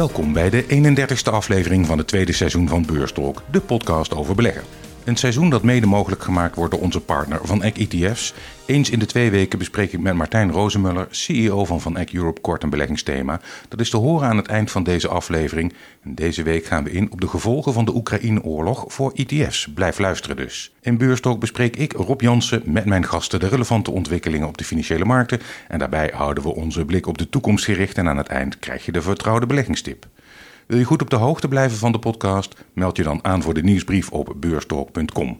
Welkom bij de 31ste aflevering van het tweede seizoen van Beurstalk, de podcast over beleggen. Een seizoen dat mede mogelijk gemaakt wordt door onze partner Van Eck ETF's. Eens in de twee weken bespreek ik met Martijn Rozenmuller, CEO van Van Eck Europe, kort een beleggingsthema. Dat is te horen aan het eind van deze aflevering. Deze week gaan we in op de gevolgen van de Oekraïne-oorlog voor ETF's. Blijf luisteren dus. In Beurstalk bespreek ik, Rob Jansen, met mijn gasten de relevante ontwikkelingen op de financiële markten. En daarbij houden we onze blik op de toekomst gericht en aan het eind krijg je de vertrouwde beleggingstip. Wil je goed op de hoogte blijven van de podcast? Meld je dan aan voor de nieuwsbrief op beurstalk.com.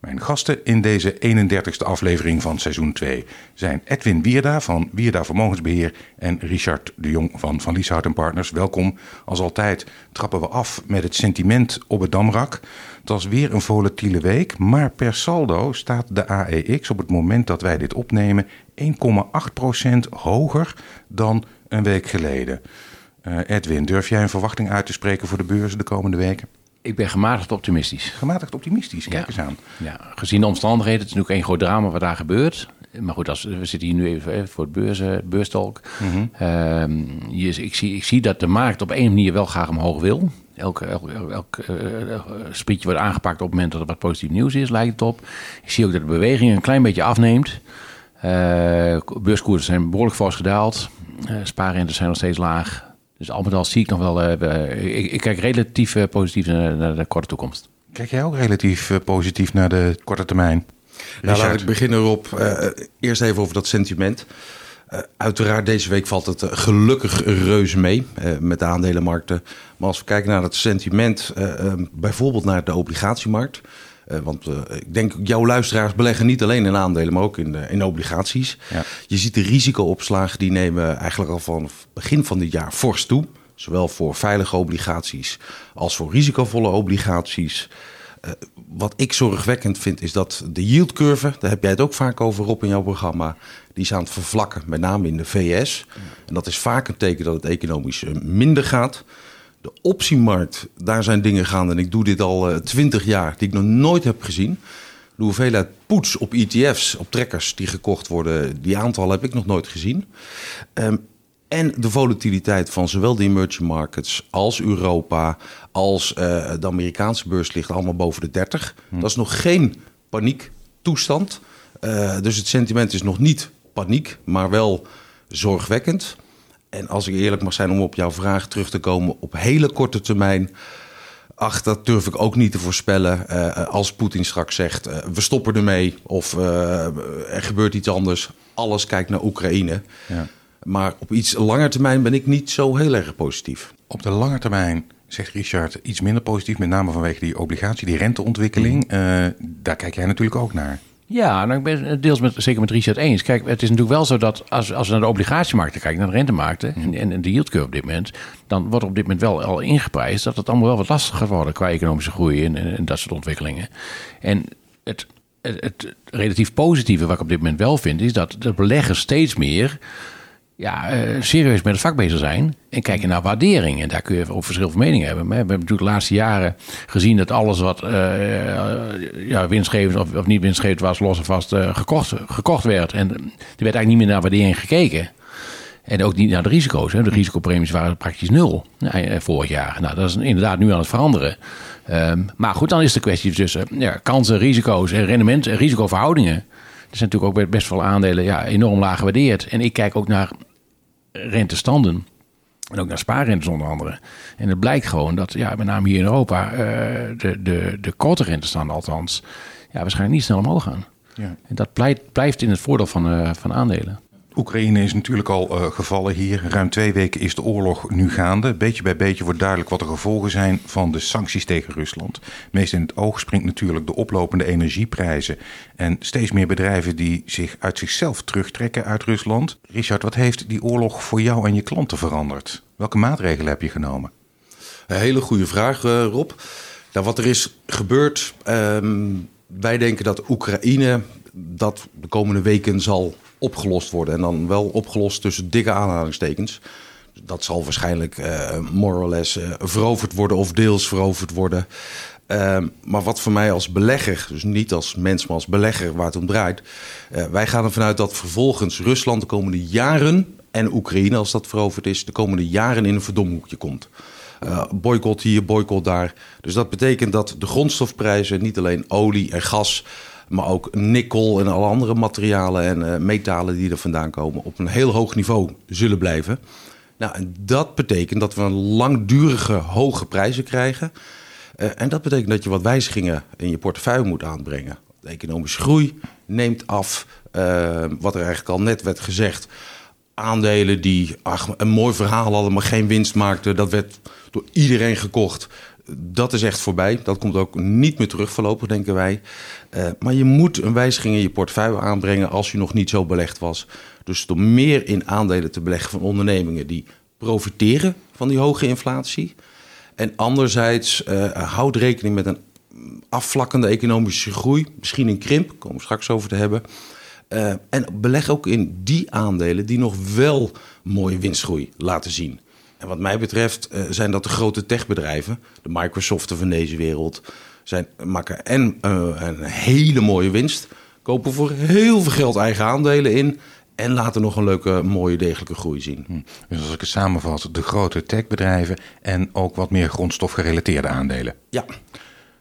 Mijn gasten in deze 31ste aflevering van seizoen 2 zijn Edwin Wierda van Wierda Vermogensbeheer en Richard de Jong van Van Lieshout Partners. Welkom. Als altijd trappen we af met het sentiment op het Damrak. Het was weer een volatiele week, maar per saldo staat de AEX op het moment dat wij dit opnemen 1,8% hoger dan een week geleden. Uh, Edwin, durf jij een verwachting uit te spreken voor de beurzen de komende weken? Ik ben gematigd optimistisch. Gematigd optimistisch, kijk eens aan. Ja, gezien de omstandigheden, het is natuurlijk één groot drama wat daar gebeurt. Maar goed, als, we zitten hier nu even voor het beurs, beurstalk. Mm ik, zie, ik zie dat de markt op één manier wel graag omhoog wil. Elk, elk, elk uh, sprietje wordt aangepakt op het moment dat er wat positief nieuws is, lijkt het op. Ik zie ook dat de beweging een klein beetje afneemt. Uh, beurskoersen zijn behoorlijk fors gedaald. Uh, spaarrentes zijn nog steeds laag. Dus al met al zie ik nog wel. Uh, ik, ik, kijk relatief uh, positief naar, naar, de korte toekomst. Kijk jij ook relatief uh, positief naar de korte termijn? Nou, laat ik beginnen erop. eerst even over dat sentiment. uiteraard, deze week valt het gelukkig reuze mee met de aandelenmarkten. Maar als we kijken naar het sentiment, bijvoorbeeld naar de obligatiemarkt. Uh, want uh, ik denk, jouw luisteraars beleggen niet alleen in aandelen, maar ook in, uh, in obligaties. Ja. Je ziet de risicoopslagen, die nemen eigenlijk al van begin van dit jaar fors toe. Zowel voor veilige obligaties als voor risicovolle obligaties. wat ik zorgwekkend vind, is dat de yieldcurve, daar heb jij het ook vaak over op in jouw programma, die is aan het vervlakken, met name in de VS. En dat is vaak een teken dat het economisch minder gaat. De optiemarkt, daar zijn dingen gaande. En ik doe dit al eh, twintig jaar, die ik nog nooit heb gezien. De hoeveelheid poets op ETF's, op trekkers die gekocht worden, die aantal heb ik nog nooit gezien. Um, en de volatiliteit van zowel de emerging markets als Europa, als uh, de Amerikaanse beurs ligt allemaal boven de 30. Hm. Dat is nog geen paniektoestand. Uh, dus het sentiment is nog niet paniek, maar wel zorgwekkend. En als ik eerlijk mag zijn om op jouw vraag terug te komen op hele korte termijn. Ach, dat durf ik ook niet te voorspellen. Uh, als Poetin straks zegt, uh, we stoppen ermee of uh, er gebeurt iets anders. Alles kijkt naar Oekraïne. Ja. Maar op iets langer termijn ben ik niet zo heel erg positief. Op de lange termijn zegt Richard iets minder positief, met name vanwege die obligatie, die renteontwikkeling. Mm. daar kijk jij natuurlijk ook naar. Ja, nou, ik ben het deels met, zeker met Richard eens. Kijk, het is natuurlijk wel zo dat als, als we naar de obligatiemarkten kijken, naar de rentemarkten mm. en, en de yield curve op dit moment, dan wordt op dit moment wel al ingeprijsd dat het allemaal wel wat lastiger worden qua economische groei en, en, dat soort ontwikkelingen. En het, het, het, relatief positieve wat ik op dit moment wel vind, is dat de beleggers steeds meer ja, uh, serieus met het vak bezig zijn en kijken naar waardering. En daar kun je ook verschil van meningen hebben. We hebben natuurlijk de laatste jaren gezien dat alles wat uh, ja, winstgevend of, of, niet winstgevend was, los en vast gekocht, gekocht werd. En er werd eigenlijk niet meer naar waardering gekeken. En ook niet naar de risico's. Hè. De risicopremies waren praktisch nul vorig jaar. Nou, dat is inderdaad nu aan het veranderen. Um, maar goed, dan is de kwestie tussen ja, kansen, risico's en rendement en risicoverhoudingen. Er zijn natuurlijk ook best wel aandelen ja, enorm laag gewaardeerd. En ik kijk ook naar rentestanden. En ook naar spaarrentes onder andere. En het blijkt gewoon dat, ja, met name hier in Europa, uh, de, de, de korte rentestanden althans, ja, waarschijnlijk niet snel omhoog gaan. Ja. En dat blijft, blijft in het voordeel van, uh, van aandelen. Oekraïne is natuurlijk al uh, gevallen hier. Ruim twee weken is de oorlog nu gaande. Beetje bij beetje wordt duidelijk wat de gevolgen zijn van de sancties tegen Rusland. Meest in het oog springt natuurlijk de oplopende energieprijzen. En steeds meer bedrijven die zich uit zichzelf terugtrekken uit Rusland. Richard, wat heeft die oorlog voor jou en je klanten veranderd? Welke maatregelen heb je genomen? Een hele goede vraag, uh, Rob. Nou, wat er is gebeurd. Um, wij denken dat Oekraïne dat de komende weken zal opgelost worden. En dan wel opgelost tussen dikke aanhalingstekens. Dat zal waarschijnlijk uh, more or less uh, veroverd worden of deels veroverd worden. Uh, maar wat voor mij als belegger, dus niet als mens, maar als belegger waar het om draait. wij gaan ervan uit dat vervolgens Rusland de komende jaren en Oekraïne, als dat veroverd is, de komende jaren in een verdomhoekje komt. Uh, boycott hier, boycott daar. Dus dat betekent dat de grondstofprijzen, niet alleen olie en gas, maar ook nikkel en alle andere materialen en uh, metalen die er vandaan komen, op een heel hoog niveau zullen blijven. Nou, en dat betekent dat we een langdurige hoge prijzen krijgen. Uh, en dat betekent dat je wat wijzigingen in je portefeuille moet aanbrengen. De economische groei neemt af. Uh, wat er eigenlijk al net werd gezegd. Aandelen die een mooi verhaal hadden, maar geen winst maakten. Dat werd door iedereen gekocht. Dat is echt voorbij. Dat komt ook niet meer terug voorlopig, denken wij. Uh, maar je moet een wijziging in je portefeuille aanbrengen als je nog niet zo belegd was. Dus door meer in aandelen te beleggen van ondernemingen die profiteren van die hoge inflatie. En anderzijds uh, houd rekening met een afvlakkende economische groei, misschien een krimp, daar komen we straks over te hebben. Uh, en beleg ook in die aandelen die nog wel mooie winstgroei laten zien. En wat mij betreft uh, zijn dat de grote techbedrijven, de Microsoften van deze wereld, zijn, maken en uh, een hele mooie winst, kopen voor heel veel geld eigen aandelen in en laten nog een leuke, mooie, degelijke groei zien. Hm. Dus als ik het samenvat, de grote techbedrijven en ook wat meer grondstofgerelateerde aandelen. Ja.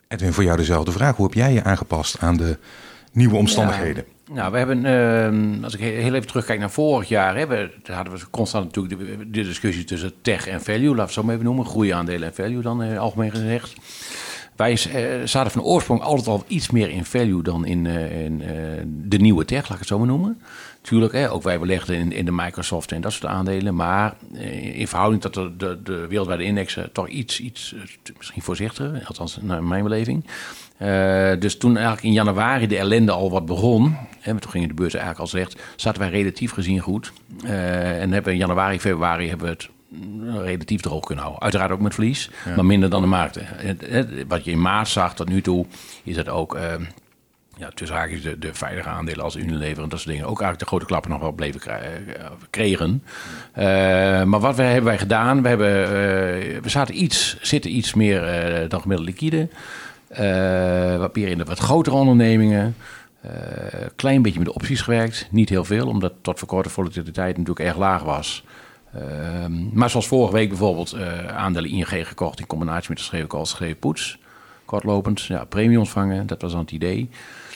Edwin, voor jou dezelfde vraag. Hoe heb jij je aangepast aan de nieuwe omstandigheden? Ja. Nou, we hebben, uh, als ik heel even terugkijk naar vorig jaar, hè, hadden we constant natuurlijk de, discussie tussen tech en value, laten we het zo maar even noemen, groeiaandelen en value dan uh, algemeen gezegd. Wij uh, zaten van oorsprong altijd al iets meer in value dan in, in de nieuwe tech, laat ik het zo maar noemen. Tuurlijk, hè, ook wij belegden in, in de Microsoft en dat soort aandelen. Maar in verhouding tot de, de, de wereldwijde indexen toch iets, iets misschien voorzichtiger, althans naar mijn beleving. Uh, dus toen eigenlijk in januari de ellende al wat begon, hè, toen ging de beurs eigenlijk al slecht, zaten wij relatief gezien goed. Uh, en hebben in januari, februari hebben we het relatief droog kunnen houden. Uiteraard ook met verlies, ja. maar minder dan de markten. Wat je in maart zag tot nu toe, is dat ook... Uh, ja, tussen haakjes de, de veilige aandelen als Unilever en dat soort dingen ook eigenlijk de grote klappen nog wel bleven kregen. Uh, maar wat hebben wij gedaan? We, hebben, uh, we zaten iets, zitten iets meer uh, dan gemiddeld liquide. Wat meer in de wat grotere ondernemingen. klein beetje met opties gewerkt. Niet heel veel, omdat tot voor korte volatiliteit natuurlijk erg laag was. maar zoals vorige week bijvoorbeeld aandelen ING gekocht in combinatie met de schreven call, schreven poets. Kortlopend, ja, premie ontvangen, dat was dan het idee.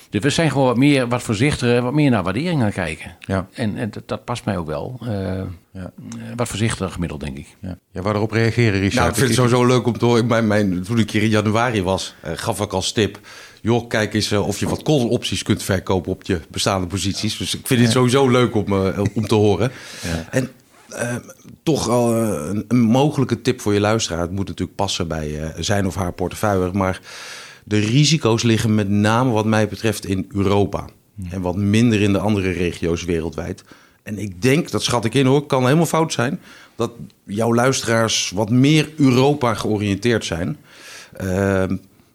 Dus we zijn gewoon wat meer, wat voorzichtiger, wat meer naar waardering gaan kijken. Ja. En, en dat, dat, past mij ook wel. Uh, ja. Wat voorzichtiger gemiddeld, denk ik. Ja, ja waarop reageren, Richard? Nou, ik vind het sowieso leuk om te horen. Mijn, mijn, toen ik hier in januari was, uh, gaf ik als tip... joh, kijk eens uh, of je wat call-opties kunt verkopen op je bestaande posities. Dus ik vind het sowieso leuk om, om te horen. Ja. En uh, toch al een, een, mogelijke tip voor je luisteraar. Het moet natuurlijk passen bij uh, zijn of haar portefeuille. Maar de risico's liggen met name wat mij betreft in Europa. En wat minder in de andere regio's wereldwijd. En ik denk, dat schat ik in hoor, kan helemaal fout zijn... dat jouw luisteraars wat meer Europa georiënteerd zijn... Uh,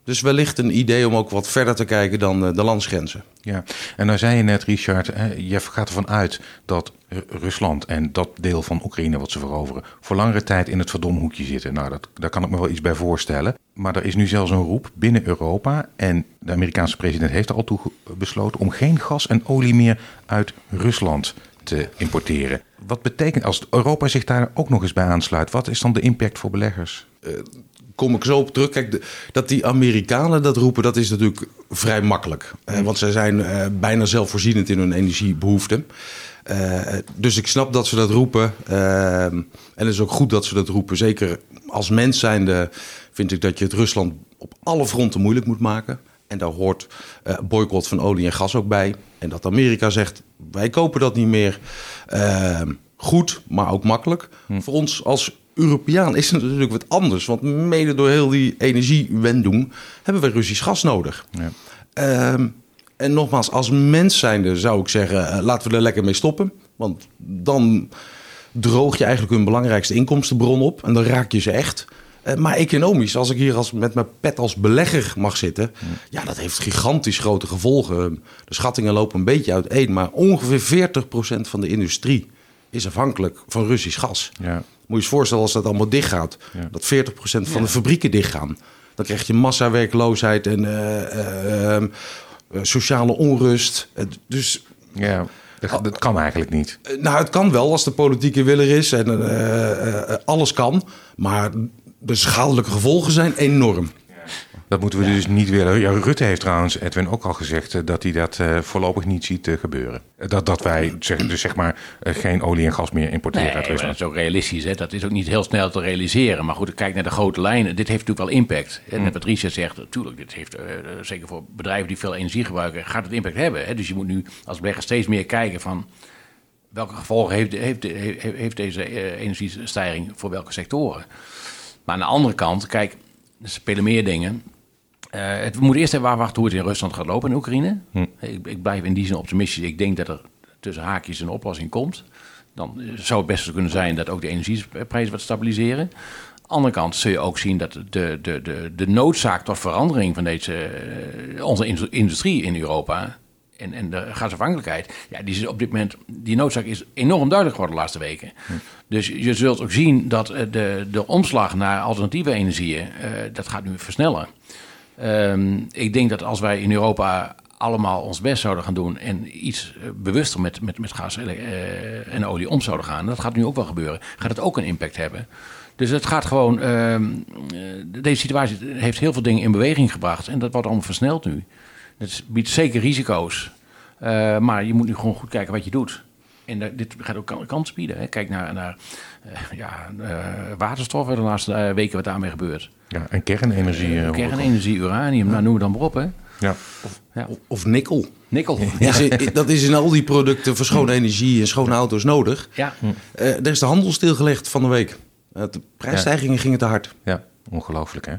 dus wellicht een idee om ook wat verder te kijken dan de landsgrenzen. Ja, en nou zei je net, Richard, je gaat ervan uit dat Rusland en dat deel van Oekraïne wat ze veroveren, voor langere tijd in het verdomhoekje zitten. Nou, dat, daar kan ik me wel iets bij voorstellen. Maar er is nu zelfs een roep binnen Europa en de Amerikaanse president heeft er al toe besloten om geen gas en olie meer uit Rusland te importeren. Wat betekent als Europa zich daar ook nog eens bij aansluit? Wat is dan de impact voor beleggers? Uh, kom ik zo op terug. Kijk, de, dat die Amerikanen dat roepen, dat is natuurlijk vrij makkelijk. Uh, want zij zijn uh, bijna zelfvoorzienend in hun energiebehoeften. Uh, dus ik snap dat ze dat roepen. En het is ook goed dat ze dat roepen. Zeker als mens zijnde vind ik dat je het Rusland op alle fronten moeilijk moet maken. En daar hoort boycott van olie en gas ook bij. En dat Amerika zegt, wij kopen dat niet meer. goed, maar ook makkelijk. Hm. Voor ons als Europeaan is het natuurlijk wat anders. Want mede door heel die energiewending hebben we Russisch gas nodig. Ja. En nogmaals, als mens zijnde zou ik zeggen, uh, laten we er lekker mee stoppen. Want dan droog je eigenlijk hun belangrijkste inkomstenbron op. En dan raak je ze echt. Uh, maar economisch, als ik hier als, met mijn pet als belegger mag zitten... Ja. ja, dat heeft gigantisch grote gevolgen. De schattingen lopen een beetje uiteen. Maar ongeveer 40% van de industrie is afhankelijk van Russisch gas. Ja. Moet je je voorstellen als dat allemaal dichtgaat. Ja. Dat 40% van ja. de fabrieken dichtgaan. Dan krijg je massawerkloosheid en... Uh, sociale onrust. Dus ja. Dat, dat kan eigenlijk niet. Eh, Nou, het kan wel als de politieke wil er is en eh, eh, alles kan. Maar de schadelijke gevolgen zijn enorm. Dat moeten we dus niet willen. Ja, Rutte heeft trouwens, Edwin, ook al gezegd eh, dat hij dat eh, voorlopig niet ziet eh, gebeuren. Dat, dat wij zeg, dus zeg maar geen olie en gas meer importeren Nee, uit maar dat Rusland. is ook realistisch. Hè? Dat is ook niet heel snel te realiseren. Maar goed, kijk naar de grote lijnen. Dit heeft natuurlijk wel impact. En net wat Richard zegt, natuurlijk, dit heeft, zeker voor bedrijven die veel energie gebruiken, gaat het impact hebben. Hè? Dus je moet nu als belegger steeds meer kijken van welke gevolgen heeft, heeft, heeft, heeft deze energiestijging voor welke sectoren. Maar aan de andere kant, kijk, er spelen meer dingen. Eh, het, we moeten eerst even afwachten hoe het in Rusland gaat lopen in Oekraïne. Ik, ik blijf in die zin optimistisch. Ik denk dat er tussen haakjes een oplossing komt. Dan eh, zou het best kunnen zijn dat ook de energieprijzen wat stabiliseren. Aan de andere kant zul je ook zien dat de, de, de, de noodzaak tot verandering van deze, eh, onze indus- industrie in Europa en, en de gasafhankelijkheid, ja, die, is op dit moment, die noodzaak is enorm duidelijk geworden de laatste weken. Dus je zult ook zien dat de, de omslag naar alternatieve energieën, dat gaat nu versnellen. Ehm, ik denk dat als wij in Europa allemaal ons best zouden gaan doen en iets eh, bewuster met, met, met gas eh, en olie om zouden gaan, dat gaat nu ook wel gebeuren, gaat het ook een impact hebben. Dus het gaat gewoon, eh, deze situatie heeft heel veel dingen in beweging gebracht en dat wordt allemaal versneld nu. Het biedt zeker risico's, Eh, maar je moet nu gewoon goed kijken wat je doet. En dat- dit gaat ook kan- kansen bieden. Hè. Kijk naar, naar eh, ja, eh, waterstof, de laatste eh, weken wat daarmee gebeurt. Ja, en kernenergie. eh, Kernenergie, uranium, nou, noem het dan maar op. Hè. Ja. Ja. Of, of nikkel. Nikkel. Dat is in al die producten voor schone energie en schone auto's nodig. Ja. Eh er is de handel stilgelegd van de week. De prijsstijgingen gingen te hard. Ja, ongelooflijk hè.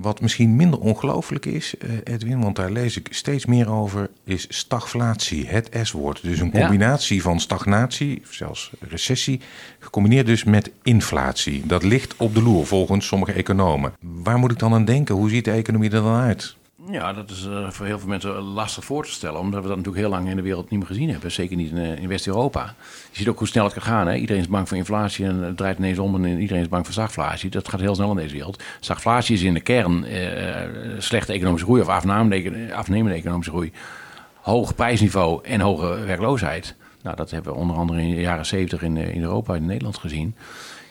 Wat misschien minder ongelooflijk is, eh, Edwin, want daar lees ik steeds meer over, is stagflatie, het S-woord. Dus een Ja. combinatie van stagnatie, zelfs recessie, gecombineerd dus met inflatie. Dat ligt op de loer volgens sommige economen. Waar moet ik dan aan denken? Hoe ziet de economie er dan uit? Ja, dat is eh, voor heel veel mensen lastig voor te stellen. Omdat we dat natuurlijk heel lang in de wereld niet meer gezien hebben. Zeker niet in, eh, in West-Europa. Je ziet ook hoe snel het kan gaan. Hè? Iedereen is bang voor inflatie en het draait ineens om. En iedereen is bang voor stagflatie. Dat gaat heel snel in deze wereld. Stagflatie is in de kern eh, slechte economische groei of afnemende, econ- afnemende economische groei. Hoog prijsniveau en hoge werkloosheid. Nou, dat hebben we onder andere in de jaren 70 in, in Europa en in Nederland gezien.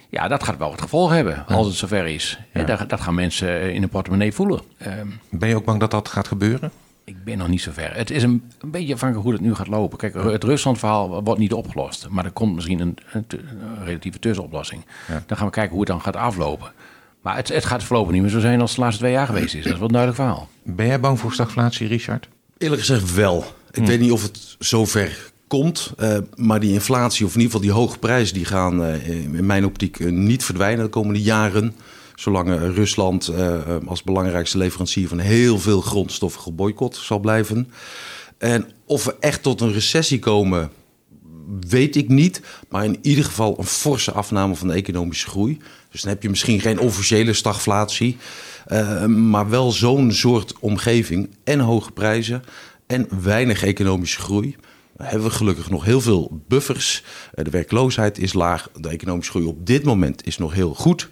Ja, dat gaat wel het gevolg hebben als het zover is. En dat, dat gaan mensen eh, in de portemonnee voelen. Ehm, Ben je ook bang dat dat gaat gebeuren? ik ben nog niet zo ver. Het is een, een beetje afhankelijk hoe het nu gaat lopen. Kijk, het Rusland-verhaal wordt niet opgelost. Maar er komt misschien een, een, tu- een relatieve tussenoplossing. Dan gaan we kijken hoe het dan gaat aflopen. Maar het, het gaat voorlopig niet meer zo zijn als de laatste twee jaar geweest is. Dat is wel een duidelijk verhaal. Ben jij bang voor stagflatie, Richard? Eerlijk gezegd wel. Ik weet niet of het zover komt. eh, maar die inflatie, of in ieder geval die hoge prijzen... die gaan eh, in mijn optiek eh, niet verdwijnen de komende jaren. Zolang Rusland als belangrijkste leverancier... van heel veel grondstoffen geboycott zal blijven. En of we echt tot een recessie komen... weet ik niet. Maar in ieder geval een forse afname van de economische groei. Dus dan heb je misschien geen officiële stagflatie... maar wel zo'n soort omgeving en hoge prijzen en weinig economische groei. Hebben we gelukkig nog heel veel buffers. Eh, De werkloosheid is laag. De economische groei op dit moment is nog heel goed.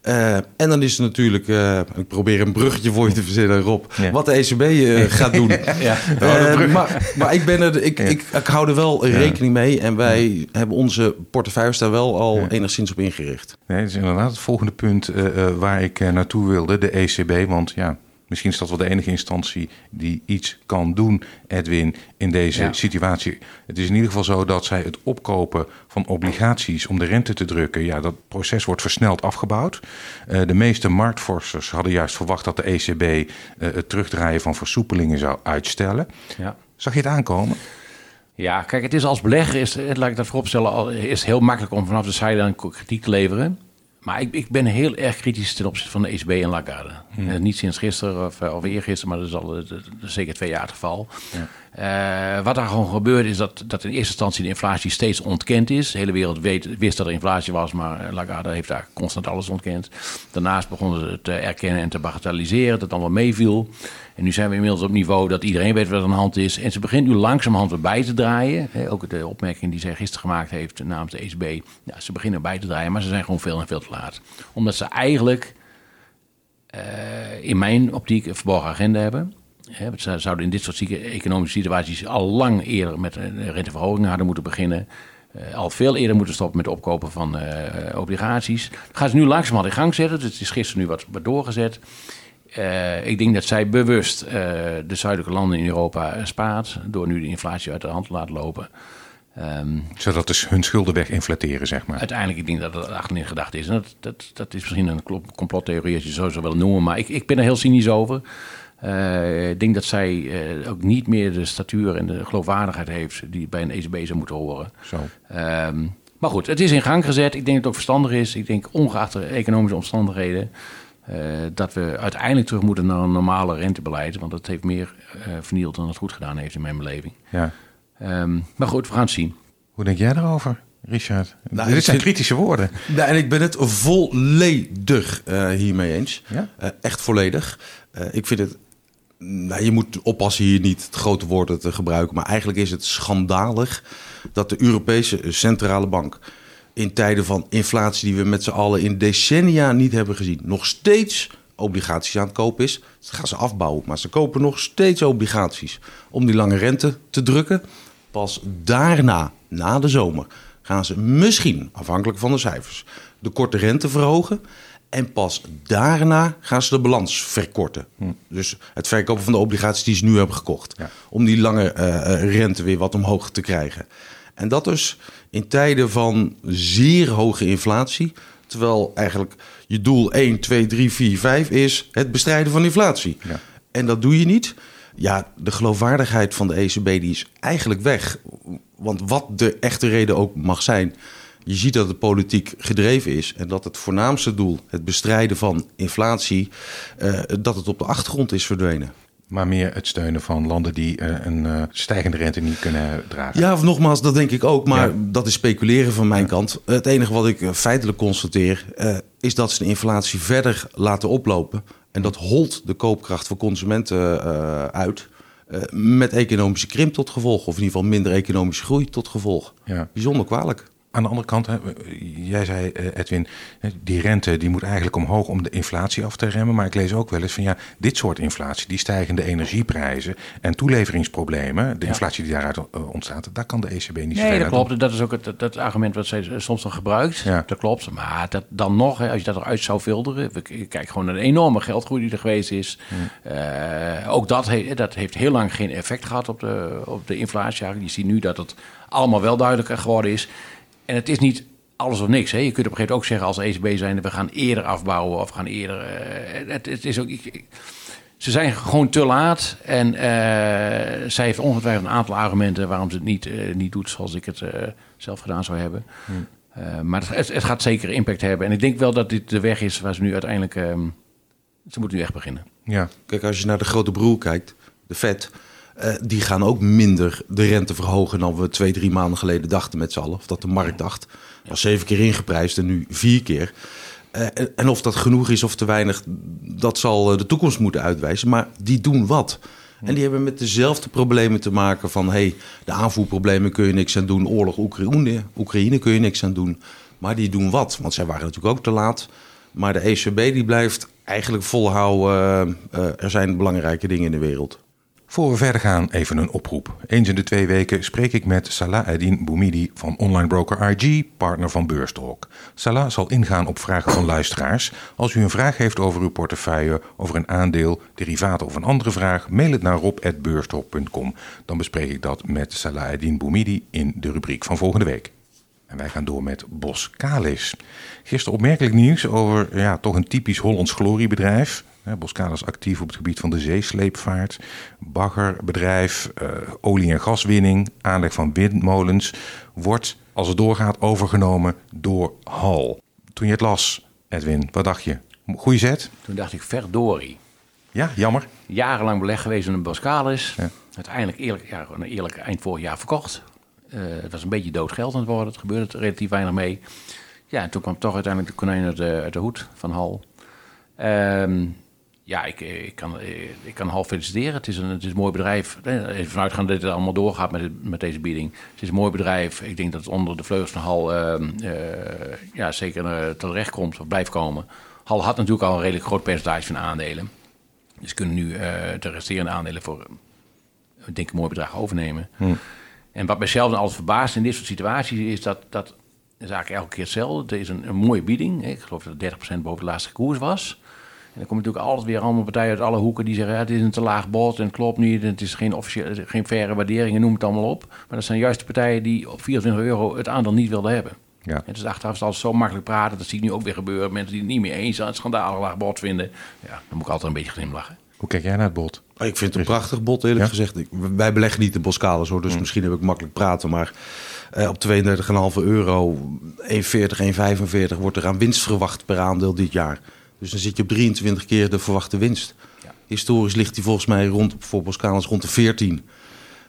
Eh, en dan is het natuurlijk, eh, ik probeer een bruggetje voor je te verzinnen, Rob, Ja. wat de ECB gaat doen. Ja. Maar, maar ik, ben er, ik, ik, ik hou er wel rekening mee en wij hebben onze portefeuilles daar wel al enigszins op ingericht. Nee, dat is inderdaad het volgende punt waar ik naartoe wilde, de ECB. Want ja, misschien is dat wel de enige instantie die iets kan doen, Edwin, in deze Ja. situatie. Het is in ieder geval zo dat zij het opkopen van obligaties om de rente te drukken, ja, dat proces wordt versneld afgebouwd. Eh, de meeste marktforschers hadden juist verwacht dat de ECB eh, het terugdraaien van versoepelingen zou uitstellen. Ja. Zag je het aankomen? Ja, kijk, het is als belegger, is, laat ik dat vooropstellen, al- is heel makkelijk om vanaf de zijlijn kritiek te leveren. Maar ik, ik ben heel erg kritisch ten opzichte van de ECB en Lagarde. Eh, niet sinds gisteren of, eh, of eergisteren, maar dat is al eh, dat is zeker twee jaar het geval. Eh, wat daar gewoon gebeurt is dat, dat in eerste instantie de inflatie steeds ontkend is. De hele wereld weet, wist dat er inflatie was, maar eh, Lagarde heeft daar constant alles ontkend. Daarnaast begonnen ze het te erkennen en te bagatelliseren, dat het allemaal meeviel. En nu zijn we inmiddels op niveau dat iedereen weet wat er aan de hand is. En ze begint nu langzamerhand weer bij te draaien. Ook de opmerking die zij gisteren gemaakt heeft namens de ECB. Ja, ze beginnen bij te draaien, maar ze zijn gewoon veel en veel te laat. Omdat ze eigenlijk eh, in mijn optiek een verborgen agenda hebben. Hè, we zouden in dit soort economische situaties al lang eerder met een renteverhoging hadden moeten beginnen. Uh, al veel eerder moeten stoppen met het opkopen van uh, obligaties. Dat gaan ze nu langzamerhand in gang zetten. Dus het is gisteren nu wat, wat doorgezet. Uh, ik denk dat zij bewust de zuidelijke landen in Europa spaart... door nu de inflatie uit de hand te laten lopen. Um, Zodat dus hun schulden weginflateren, zeg maar. Uiteindelijk, ik denk dat dat achterin gedacht is. En dat, dat, dat is misschien een complottheorie als je zo zou willen noemen. Maar ik, ik ben er heel cynisch over. Uh, ik denk dat zij uh, ook niet meer de statuur en de geloofwaardigheid heeft... die bij een ECB zou moeten horen. Zo. Um, maar goed, het is in gang gezet. Ik denk dat het ook verstandig is. Ik denk, ongeacht de economische omstandigheden... Uh, dat we uiteindelijk terug moeten naar een normale rentebeleid. Want dat heeft meer vernield dan het goed gedaan heeft in mijn beleving. Ja. Um, maar goed, we gaan het zien. Hoe denk jij daarover, Richard? Nou, Dit zijn kritische woorden. Nou, en ik ben het volledig uh, hiermee eens. Ja? Uh, echt volledig. Uh, ik vind het. Nou, je moet oppassen hier niet het grote woorden te gebruiken. Maar eigenlijk is het schandalig dat de Europese Centrale Bank. in tijden van inflatie die we met z'n allen in decennia niet hebben gezien. nog steeds obligaties aan het kopen is. Dat gaan ze afbouwen. Maar ze kopen nog steeds obligaties om die lange rente te drukken. Pas daarna, na de zomer, gaan ze misschien, afhankelijk van de cijfers, de korte rente verhogen. En pas daarna gaan ze de balans verkorten. Hm. Dus het verkopen van de obligaties die ze nu hebben gekocht. Om die lange uh, rente weer wat omhoog te krijgen. En dat dus in tijden van zeer hoge inflatie. Terwijl eigenlijk je doel 1, 2, 3, 4, 5 is het bestrijden van inflatie. Ja. En dat doe je niet. Ja, de geloofwaardigheid van de ECB die is eigenlijk weg. Want wat de echte reden ook mag zijn, je ziet dat de politiek gedreven is en dat het voornaamste doel, het bestrijden van inflatie, uh, dat het op de achtergrond is verdwenen. Maar meer het steunen van landen die uh, een uh, stijgende rente niet kunnen dragen. Ja, of nogmaals, dat denk ik ook. Maar ja. dat is speculeren van mijn ja. kant. Het enige wat ik feitelijk constateer, is dat ze de inflatie verder laten oplopen. En dat holt de koopkracht van consumenten uh, uit. Uh, met economische krimp tot gevolg. Of in ieder geval minder economische groei tot gevolg. Ja. Bijzonder kwalijk. Aan de andere kant, hè, jij zei eh, Edwin, die rente die moet eigenlijk omhoog om de inflatie af te remmen. Maar ik lees ook wel eens van ja, dit soort inflatie, die stijgende energieprijzen en toeleveringsproblemen, de inflatie die daaruit ontstaat, daar kan de ECB niet Nee, dat klopt. Dat is ook het, dat argument wat zij soms nog gebruikt. Ja. Dat klopt. Maar dat, dan nog, hè, als je dat eruit zou filteren, we kijken gewoon naar de enorme geldgroei die er geweest is. Hmm. Uh, ook dat, he, dat heeft heel lang geen effect gehad op de, op de inflatie. Je ziet nu dat het allemaal wel duidelijker geworden is. En het is niet alles of niks. Hè. Je kunt op een gegeven moment ook zeggen als ECB zijn... we gaan eerder afbouwen of gaan eerder... Uh, het, het, is ook... Ik, ze zijn gewoon te laat. En uh, zij heeft ongetwijfeld een aantal argumenten... waarom ze het niet, uh, niet doet zoals ik het zelf gedaan zou hebben. Hmm. maar het, het, gaat zeker impact hebben. En ik denk wel dat dit de weg is waar ze nu uiteindelijk... Um, ze moeten nu echt beginnen. Ja, kijk, als je naar de grote broer kijkt, de Fed... Uh, die gaan ook minder de rente verhogen dan we twee, drie maanden geleden dachten met z'n allen. Of dat de markt dacht. Was zeven keer ingeprijsd en nu vier keer. Uh, en of dat genoeg is of te weinig, dat zal de toekomst moeten uitwijzen. Maar die doen wat. En die hebben met dezelfde problemen te maken van... hey, de aanvoerproblemen kun je niks aan doen. Oorlog Oekraïne, Oekraïne kun je niks aan doen. Maar die doen wat, want zij waren natuurlijk ook te laat. Maar de ECB die blijft eigenlijk volhouden... Uh, er zijn belangrijke dingen in de wereld. Voor we verder gaan, even een oproep. Eens in de twee weken spreek ik met Salah Eddin Boumidi van online broker IG, partner van Beurstalk. Salah zal ingaan op vragen van luisteraars. Als u een vraag heeft over uw portefeuille, over een aandeel, derivaten of een andere vraag, mail het naar rob.beurstalk.com. Dan bespreek ik dat met Salah Eddin Boumidi in de rubriek van volgende week. En wij gaan door met Bos Kalis. Gisteren opmerkelijk nieuws over ja, toch een typisch Hollands gloriebedrijf. Boskalis is actief op het gebied van de zeesleepvaart, baggerbedrijf, uh, olie- en gaswinning, aanleg van windmolens, wordt, als het doorgaat, overgenomen door Hal. Toen je het las, Edwin, wat dacht je? Goeie zet? Toen dacht ik, verdorie. Ja, jammer. Jarenlang beleg geweest in een Boskalis. Ja. Uiteindelijk eerlijk, ja, een eerlijk eind vorig jaar verkocht. Uh, het was een beetje dood geld aan het worden. Het gebeurde relatief weinig mee. Ja, en toen kwam toch uiteindelijk de konijn uit de, uit de hoed van Hal. Um, ja, ik, ik, kan, ik kan half feliciteren. Het is een, het is een mooi bedrijf. Even vanuitgaan dat het allemaal doorgaat met, met deze bieding. Het is een mooi bedrijf. Ik denk dat het onder de vleugels van Hal uh, uh, ja, zeker uh, terecht komt of blijft komen. Hal had natuurlijk al een redelijk groot percentage van aandelen. Dus kunnen nu eh, de resterende aandelen voor, uh, denk ik, een mooi bedrag overnemen. En wat mijzelf altijd verbaast in dit soort situaties is dat, dat is eigenlijk elke keer hetzelfde. Er is een, een mooie bieding. Ik geloof dat het 30% boven de laatste koers was. En dan komen natuurlijk altijd weer allemaal partijen uit alle hoeken die zeggen: ja, het is een te laag bod en het klopt niet. En het is geen, officiële, geen faire waardering, noem het allemaal op. Maar dat zijn juist de partijen die op 24 euro het aandeel niet wilden hebben. Ja. Het is achteraf is het altijd zo makkelijk praten. Dat zie ik nu ook weer gebeuren. Mensen die het niet meer eens zijn, het schandalig laag bod vinden. Ja, dan moet ik altijd een beetje glimlachen. Hoe kijk jij naar het bod? Oh, Ik vind het een prachtig bod, eerlijk Ja? gezegd. Ik- wij beleggen niet de Boskalis hoor, dus misschien heb ik makkelijk praten. Maar eh, op 32,5 euro, 1,40, 1,45 wordt er aan winst verwacht per aandeel dit jaar. Dus dan zit je op 23 keer de verwachte winst. Ja. Historisch ligt die volgens mij rond, voor rond de 14.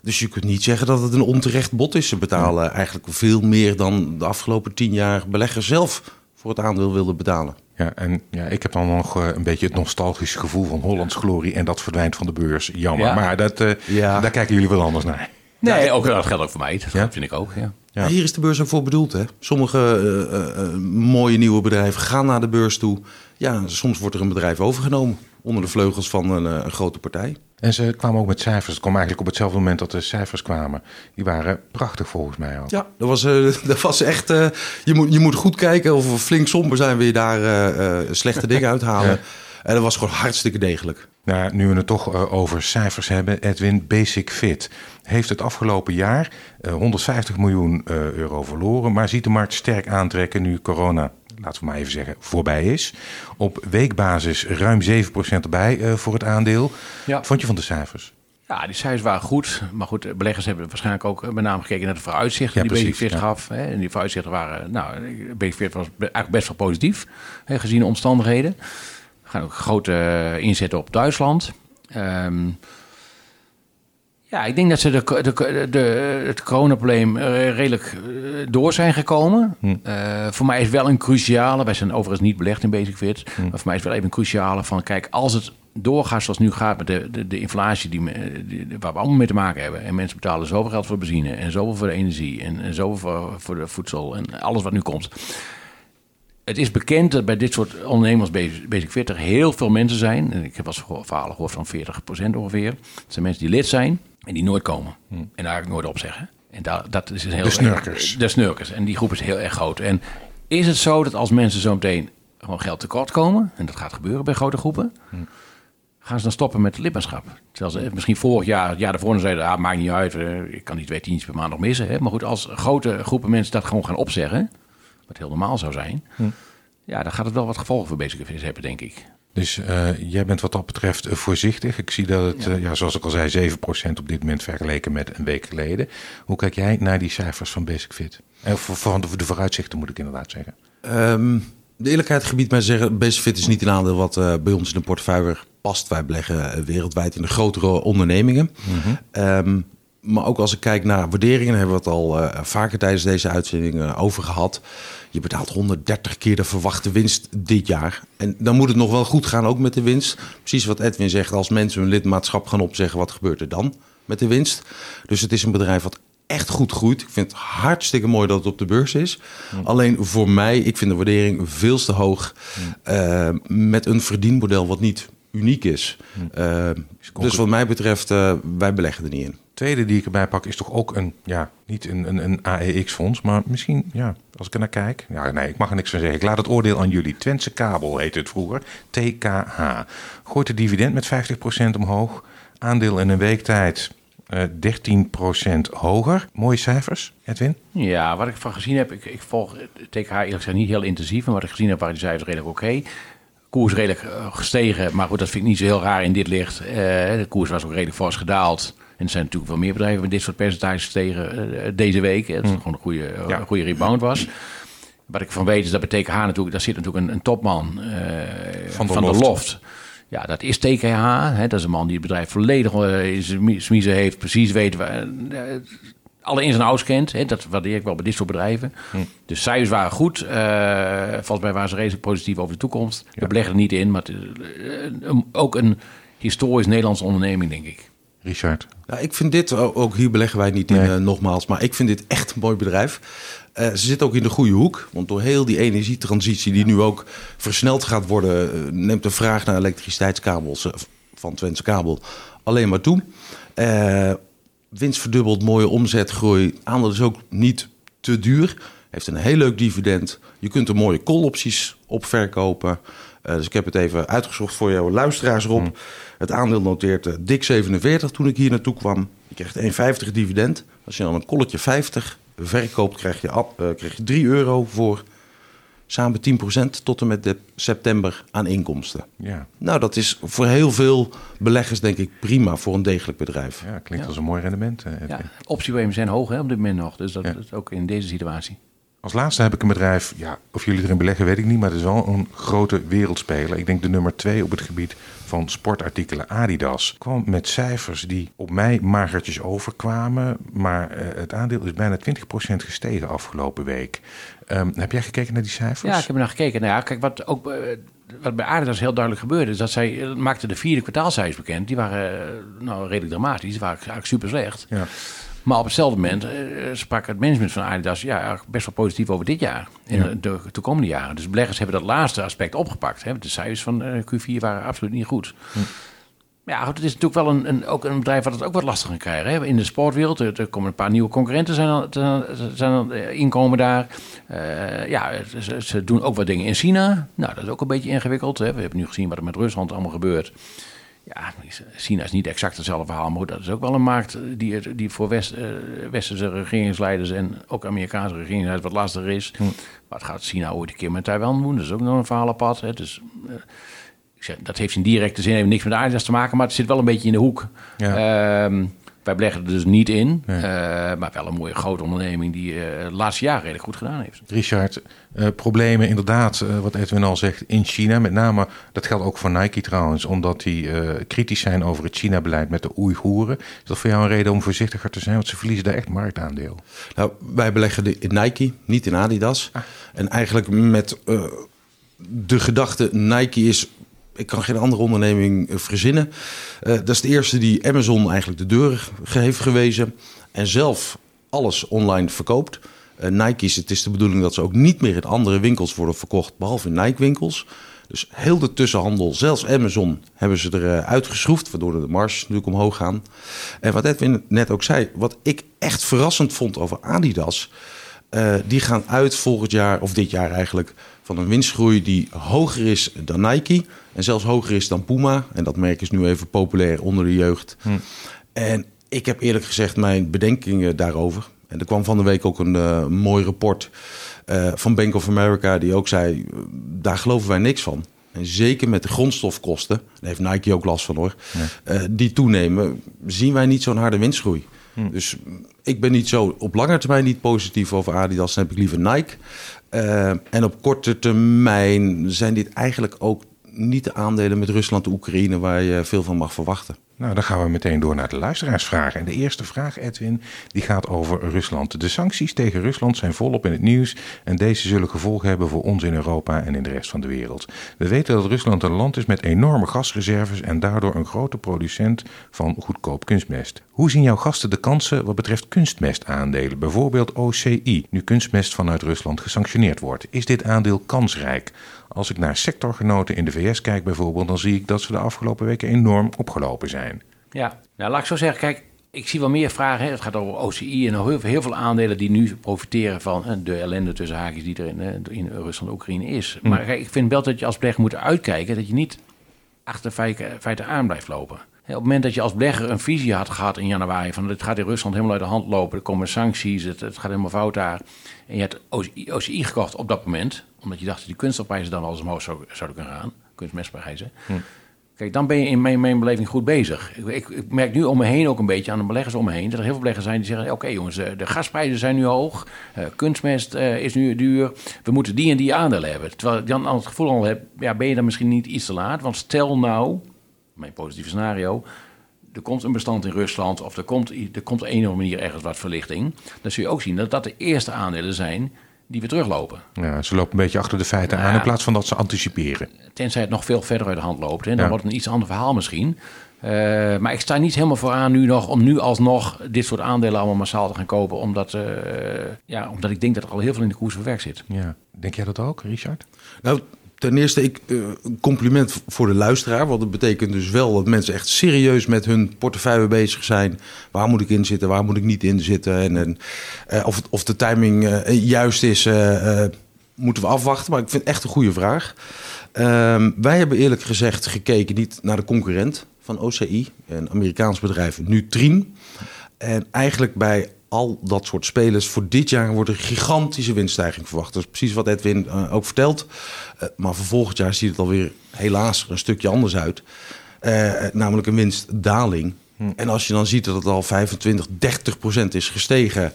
Dus je kunt niet zeggen dat het een onterecht bod is. Ze betalen eigenlijk veel meer dan de afgelopen 10 jaar beleggers zelf voor het aandeel wilden betalen. Ja, en ja, ik heb dan nog eh, een beetje het nostalgische gevoel van Hollands glorie en dat verdwijnt van de beurs. Jammer. Ja. Maar dat, eh, Ja. daar kijken jullie wel anders naar. Nee, ook, dat geldt ook voor mij. Dat Ja? vind ik ook, ja. Ja. Hier is de beurs ook voor bedoeld. Hè? Sommige eh, eh, eh, mooie nieuwe bedrijven gaan naar de beurs toe. Ja, soms wordt er een bedrijf overgenomen onder de vleugels van een, een grote partij. En ze kwamen ook met cijfers. Het kwam eigenlijk op hetzelfde moment dat de cijfers kwamen. Die waren prachtig volgens mij ook. Ja, dat was, dat was echt. je, moet, je moet goed kijken of we flink somber zijn, wil je daar slechte dingen uithalen. Ja. En dat was gewoon hartstikke degelijk. Nou, nu we het toch eh, over cijfers hebben. Edwin, Basic Fit heeft het afgelopen jaar eh, 150 miljoen eh, euro verloren. Maar ziet de markt sterk aantrekken nu corona, laten we maar even zeggen, voorbij is. Op weekbasis ruim 7% erbij eh, voor het aandeel. Ja. Wat vond je van de cijfers? Ja, die cijfers waren goed. Maar goed, beleggers hebben waarschijnlijk ook met name gekeken naar de vooruitzichten Ja, die precies, Basic Fit ja. gaf. Hè. En die vooruitzichten waren, nou, Basic Fit was eigenlijk best wel positief, hè, gezien de omstandigheden. We gaan ook grote inzetten op Duitsland. Ehm, ja, ik denk dat ze de, de, de, het coronaprobleem eh, redelijk eh, door zijn gekomen. Eh, voor mij is wel een cruciale, wij zijn overigens niet belegd in Basic Fit, maar voor mij is wel even een cruciale van, kijk, als het doorgaat zoals het nu gaat met de, de, de inflatie die, waar we allemaal mee te maken hebben. En mensen betalen zoveel geld voor benzine en zoveel voor de energie en, en zoveel voor, voor de voedsel en alles wat nu komt. Het is bekend dat bij dit soort ondernemers Basic Basic Fit er heel veel mensen zijn. En ik heb geho- verhalen gehoord van 40% ongeveer. Het zijn mensen die lid zijn en die nooit komen. En daar eigenlijk nooit opzeggen. En daar, dat is een heel De snurkers. De snurkers. En die groep is heel erg groot. En is het zo dat als mensen zo meteen gewoon geld tekort komen... en dat gaat gebeuren bij grote groepen... gaan ze dan stoppen met het lidmaatschap? Terwijl ze misschien vorig jaar, het jaar daarvoor, zeiden... Ah, maakt niet uit, eh, ik kan die twee tientjes per maand nog missen. Hè? Maar goed, als grote groepen mensen dat gewoon gaan opzeggen... wat heel normaal zou zijn... ja, dan gaat het wel wat gevolgen voor Basic Fit hebben, denk ik. Dus eh, jij bent wat dat betreft eh, voorzichtig. Ik zie dat het, ja. ja, zoals ik al zei, 7% op dit moment vergeleken met een week geleden. Hoe kijk jij naar die cijfers van Basic Fit? En voor, voor de, de vooruitzichten moet ik inderdaad zeggen. Ehm, de eerlijkheid gebied mij zeggen, Basic Fit is niet een aandeel wat eh, bij ons in de portefeuille past. Wij beleggen eh, wereldwijd in de grotere ondernemingen. Ehm, maar ook als ik kijk naar waarderingen, hebben we het al eh, vaker tijdens deze uitzending eh, over gehad. Je betaalt 130 keer de verwachte winst dit jaar. En dan moet het nog wel goed gaan, ook met de winst. Precies wat Edwin zegt, als mensen hun lidmaatschap gaan opzeggen, wat gebeurt er dan met de winst? Dus het is een bedrijf wat echt goed groeit. Ik vind het hartstikke mooi dat het op de beurs is. Alleen voor mij, ik vind de waardering veel te hoog. eh, met een verdienmodel wat niet uniek is. Dus wat mij betreft, wij beleggen er niet in. Tweede die ik erbij pak is toch ook een, ja, niet een, een, een AEX-fonds, maar misschien, ja, als ik er naar kijk. Ja, nee, ik mag er niks van zeggen. Ik laat het oordeel aan jullie. Twentse Kabel heette het vroeger. TKH. Gooit de dividend met 50% omhoog. Aandeel in een week tijd eh 13% hoger. Mooie cijfers, Edwin. Ja, wat ik van gezien heb, ik, ik volg TKH eerlijk gezegd niet heel intensief, maar wat ik gezien heb waren die cijfers redelijk oké. Koers redelijk eh, gestegen, maar goed, dat vind ik niet zo heel raar in dit licht. Eh, de koers was ook redelijk fors gedaald. En er zijn natuurlijk wel meer bedrijven met dit soort percentages gestegen eh, deze week. Het is gewoon een goede, eh, Ja. een goede rebound was. Wat ik van weet is dat bij TKH natuurlijk, daar zit natuurlijk een, een topman eh, Van van, der de, Loft. loft. Ja, dat is TKH. Hè, dat is een man die het bedrijf volledig in zijn smiezen heeft. Precies weet waar, eh, alle ins en outs kent. Hè, dat waardeer ik wel bij dit soort bedrijven. De cijfers waren goed. eh volgens mij waren ze redelijk positief over de toekomst. We beleggen er niet in, maar het ook een historisch Nederlandse onderneming, denk ik. Richard. Ja, ik vind dit, ook hier beleggen wij niet in Nee. eh, nogmaals, maar ik vind dit echt een mooi bedrijf. Eh, ze zit ook in de goede hoek, want door heel die energietransitie die nu ook versneld gaat worden, eh, neemt de vraag naar elektriciteitskabels van Twents Kabel alleen maar toe. Winst verdubbeld, mooie omzetgroei. Aandeel is ook niet te duur. Heeft een heel leuk dividend. Je kunt er mooie call-opties op verkopen. Uh, dus ik heb het even uitgezocht voor jouw luisteraars erop. Hmm. Het aandeel noteert uh, dik 47 toen ik hier naartoe kwam. Je krijgt 1,50 dividend. Als je dan een kolletje 50 verkoopt, krijg je, uh, krijg je 3 euro voor samen 10% tot en met de september aan inkomsten. Ja. Nou, dat is voor heel veel beleggers denk ik prima voor een degelijk bedrijf. Ja, klinkt als een mooi rendement. Uh, ja, zijn hoog hè, op dit moment nog, dus dat is ook in deze situatie. Als laatste heb ik een bedrijf, ja, of jullie erin beleggen weet ik niet, maar het is wel een grote wereldspeler. Ik denk de nummer twee op het gebied van sportartikelen Adidas. Kwam met cijfers die op mij magertjes overkwamen, maar uh, het aandeel is bijna 20% gestegen afgelopen week. Um, heb jij gekeken naar die cijfers? Ja, ik heb er naar gekeken. Nou ja, kijk, wat ook... Uh, wat bij Adidas heel duidelijk gebeurde, is dat zij uh, maakten de vierde kwartaalcijfers bekend. Die waren nou, redelijk dramatisch, die waren eigenlijk super slecht. Ja. Maar op hetzelfde moment uh, sprak het management van Adidas ja, best wel positief over dit jaar en de toekomende jaren. Dus beleggers hebben dat laatste aspect opgepakt. Hè. De cijfers van uh, Q4 waren absoluut niet goed. Hm. Ja, het is natuurlijk wel een, een, ook een bedrijf wat het ook wat lastig kan krijgen. Hè. In de sportwereld, er, komen een paar nieuwe concurrenten zijn, zijn eh, inkomen daar. Uh, ja, ze, ze, doen ook wat dingen in China. Nou, dat is ook een beetje ingewikkeld. Hè. We hebben nu gezien wat er met Rusland allemaal gebeurt. Ja, China is niet exact hetzelfde verhaal, maar dat is ook wel een markt die, die voor West, uh, westerse regeringsleiders en ook Amerikaanse regeringsleiders wat lastiger is. Hm. Wat gaat China ooit een keer met Taiwan doen? Dat is ook nog een verhalenpad. Hè. Dus, uh, ik zeg, dat heeft in directe zin even niks met Adidas te maken, maar het zit wel een beetje in de hoek. Ja. Uh, wij beleggen er dus niet in, uh, maar wel een mooie grote onderneming die uh, de laatste jaren redelijk goed gedaan heeft. Richard, uh, problemen inderdaad, wat Edwin al zegt, in China. Met name, dat geldt ook voor Nike trouwens, omdat die kritisch zijn over het China-beleid met de Oeigoeren. Is dat voor jou een reden om voorzichtiger te zijn? Want ze verliezen daar echt marktaandeel. Nou, wij beleggen in Nike, niet in Adidas. Ah. En eigenlijk met de gedachte, Nike is ik kan geen andere onderneming eh, verzinnen. Uh, dat is de eerste die Amazon eigenlijk de deur heeft gewezen. En zelf alles online verkoopt. Uh, Nike's, het is de bedoeling dat ze ook niet meer in andere winkels worden verkocht, behalve in Nike-winkels. Dus heel de tussenhandel, zelfs Amazon, hebben ze eruit uitgeschroefd, waardoor de marges natuurlijk omhoog gaan. En wat Edwin net ook zei, wat ik echt verrassend vond over Adidas, die gaan uit volgend jaar, of dit jaar eigenlijk, van een winstgroei die hoger is dan Nike. En zelfs hoger is dan Puma. En dat merk is nu even populair onder de jeugd. Hm. En ik heb eerlijk gezegd mijn bedenkingen daarover. En er kwam van de week ook een uh, mooi rapport uh, van Bank of America... die ook zei, daar geloven wij niks van. En zeker met de grondstofkosten, daar heeft Nike ook last van hoor... Uh, die toenemen, zien wij niet zo'n harde winstgroei. Hm. Dus ik ben niet zo op lange termijn niet positief over Adidas. Dan heb ik liever Nike. Uh, en op korte termijn zijn dit eigenlijk ook niet de aandelen met Rusland en Oekraïne waar je veel van mag verwachten. Nou, dan gaan we meteen door naar de luisteraarsvragen. En de eerste vraag, Edwin, die gaat over Rusland. De sancties tegen Rusland zijn volop in het nieuws en deze zullen gevolgen hebben voor ons in Europa en in de rest van de wereld. We weten dat Rusland een land is met enorme gasreserves en daardoor een grote producent van goedkoop kunstmest. Hoe zien jouw gasten de kansen wat betreft kunstmestaandelen, bijvoorbeeld OCI, nu kunstmest vanuit Rusland gesanctioneerd wordt? Is dit aandeel kansrijk? Als ik naar sectorgenoten in de VS kijk bijvoorbeeld, dan zie ik dat ze de afgelopen weken enorm opgelopen zijn. Ja, nou laat ik zo zeggen, kijk, ik zie wel meer vragen. Hè. Het gaat over OCI en heel, heel veel aandelen die nu profiteren van de ellende tussen haakjes die er in, in Rusland en Oekraïne is. Hm. Maar kijk, ik vind wel dat je als belegger moet uitkijken dat je niet achter feiten aan blijft lopen. Op het moment dat je als belegger een visie had gehad in januari van dit gaat in Rusland helemaal uit de hand lopen, er komen sancties, het, het gaat helemaal fout daar. En je hebt OCI, gekocht op dat moment, omdat je dacht dat die kunststofprijzen dan wel eens omhoog zouden kunnen gaan, kunstmestprijzen. Hm. Kijk, dan ben je in mijn, mijn beleving goed bezig. Ik, ik, merk nu om me heen ook een beetje aan de beleggers om me heen... dat er heel veel beleggers zijn die zeggen... oké jongens, de, gasprijzen zijn nu hoog, uh, kunstmest uh, is nu duur... we moeten die en die aandelen hebben. Terwijl ik dan al het gevoel al heb... ja, ben je dan misschien niet iets te laat? Want stel nou, mijn positieve scenario... er komt een bestand in Rusland... of er komt, er komt op een of andere manier ergens wat verlichting... dan zul je ook zien dat dat de eerste aandelen zijn die weer teruglopen. Ja, ze lopen een beetje achter de feiten aan in plaats van dat ze anticiperen. Tenzij het nog veel verder uit de hand loopt. Hè, dan wordt het een iets ander verhaal misschien. Uh, maar ik sta niet helemaal vooraan nu nog om nu alsnog dit soort aandelen allemaal massaal te gaan kopen. Omdat, uh, ja, omdat ik denk dat er al heel veel in de koers verwerkt zit. Ja. Denk jij dat ook, Richard? Nou, ten eerste ik, uh, compliment voor de luisteraar. Want dat betekent dus wel dat mensen echt serieus met hun portefeuille bezig zijn. Waar moet ik in zitten, waar moet ik niet in zitten? En, uh, of, of de timing uh, juist is, moeten we afwachten. Maar ik vind het echt een goede vraag. Ehm, wij hebben eerlijk gezegd gekeken niet naar de concurrent van OCI, een Amerikaans bedrijf, Nutrien. En eigenlijk bij al dat soort spelers. Voor dit jaar wordt een gigantische winststijging verwacht. Dat is precies wat Edwin uh, ook vertelt. Uh, maar voor volgend jaar ziet het alweer helaas een stukje anders uit. Uh, namelijk een winstdaling. Hm. En als je dan ziet dat het al 25, 30 procent is gestegen...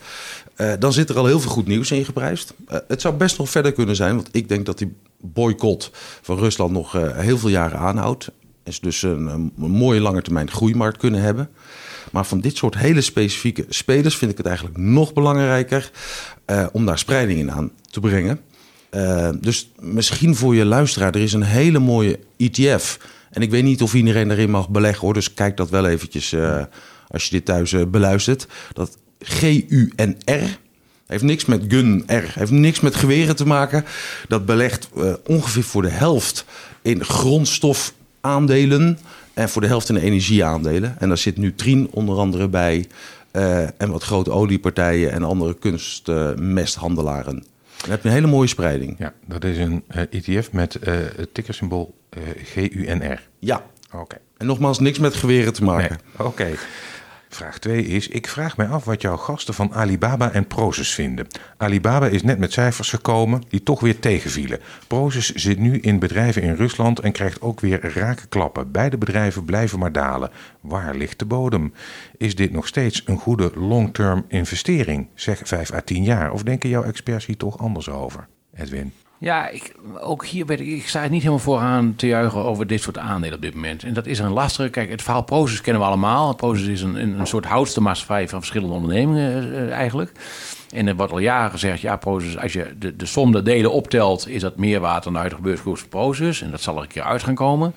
dan zit er al heel veel goed nieuws in geprijsd. het zou best nog verder kunnen zijn. Want ik denk dat die boycott van Rusland nog heel veel jaren aanhoudt. Ze dus een, een mooie lange termijn groeimarkt kunnen hebben... Maar van dit soort hele specifieke spelers vind ik het eigenlijk nog belangrijker uh, om daar spreiding in aan te brengen. Uh, dus misschien voor je luisteraar, er is een hele mooie ETF. En ik weet niet of iedereen erin mag beleggen hoor, dus kijk dat wel eventjes uh, als je dit thuis beluistert. Dat GUNR, heeft niks met gun R, heeft niks met geweren te maken. Dat belegt ongeveer voor de helft in grondstofaandelen. En voor de helft in de energieaandelen. En daar zit nu Trien onder andere bij. Uh, en wat grote oliepartijen en andere kunstmesthandelaren. Uh, dan heb je een hele mooie spreiding. Ja, dat is een uh, ETF met het tickersymbool GUNR. Ja. Oké. En nogmaals, niks met geweren te maken. Nee. Oké. Okay. Vraag 2 is: Ik vraag mij af wat jouw gasten van Alibaba en Proces vinden. Alibaba is net met cijfers gekomen die toch weer tegenvielen. Proces zit nu in bedrijven in Rusland en krijgt ook weer rake klappen. Beide bedrijven blijven maar dalen. Waar ligt de bodem? Is dit nog steeds een goede long-term investering? Zeg 5 à 10 jaar. Of denken jouw experts hier toch anders over? Edwin. Ja, ik, ook hier ben ik, ik sta niet helemaal vooraan te juichen over dit soort aandelen op dit moment. En dat is een lastige. Kijk, het verhaal Proces kennen we allemaal. Proces is een, een, soort houdste maatschappij van verschillende ondernemingen uh, eigenlijk. En er wordt al jaren gezegd, ja, Proces, als je de, de som der delen optelt, is dat meer waard dan de huidige van Proces. En dat zal er een keer uit gaan komen.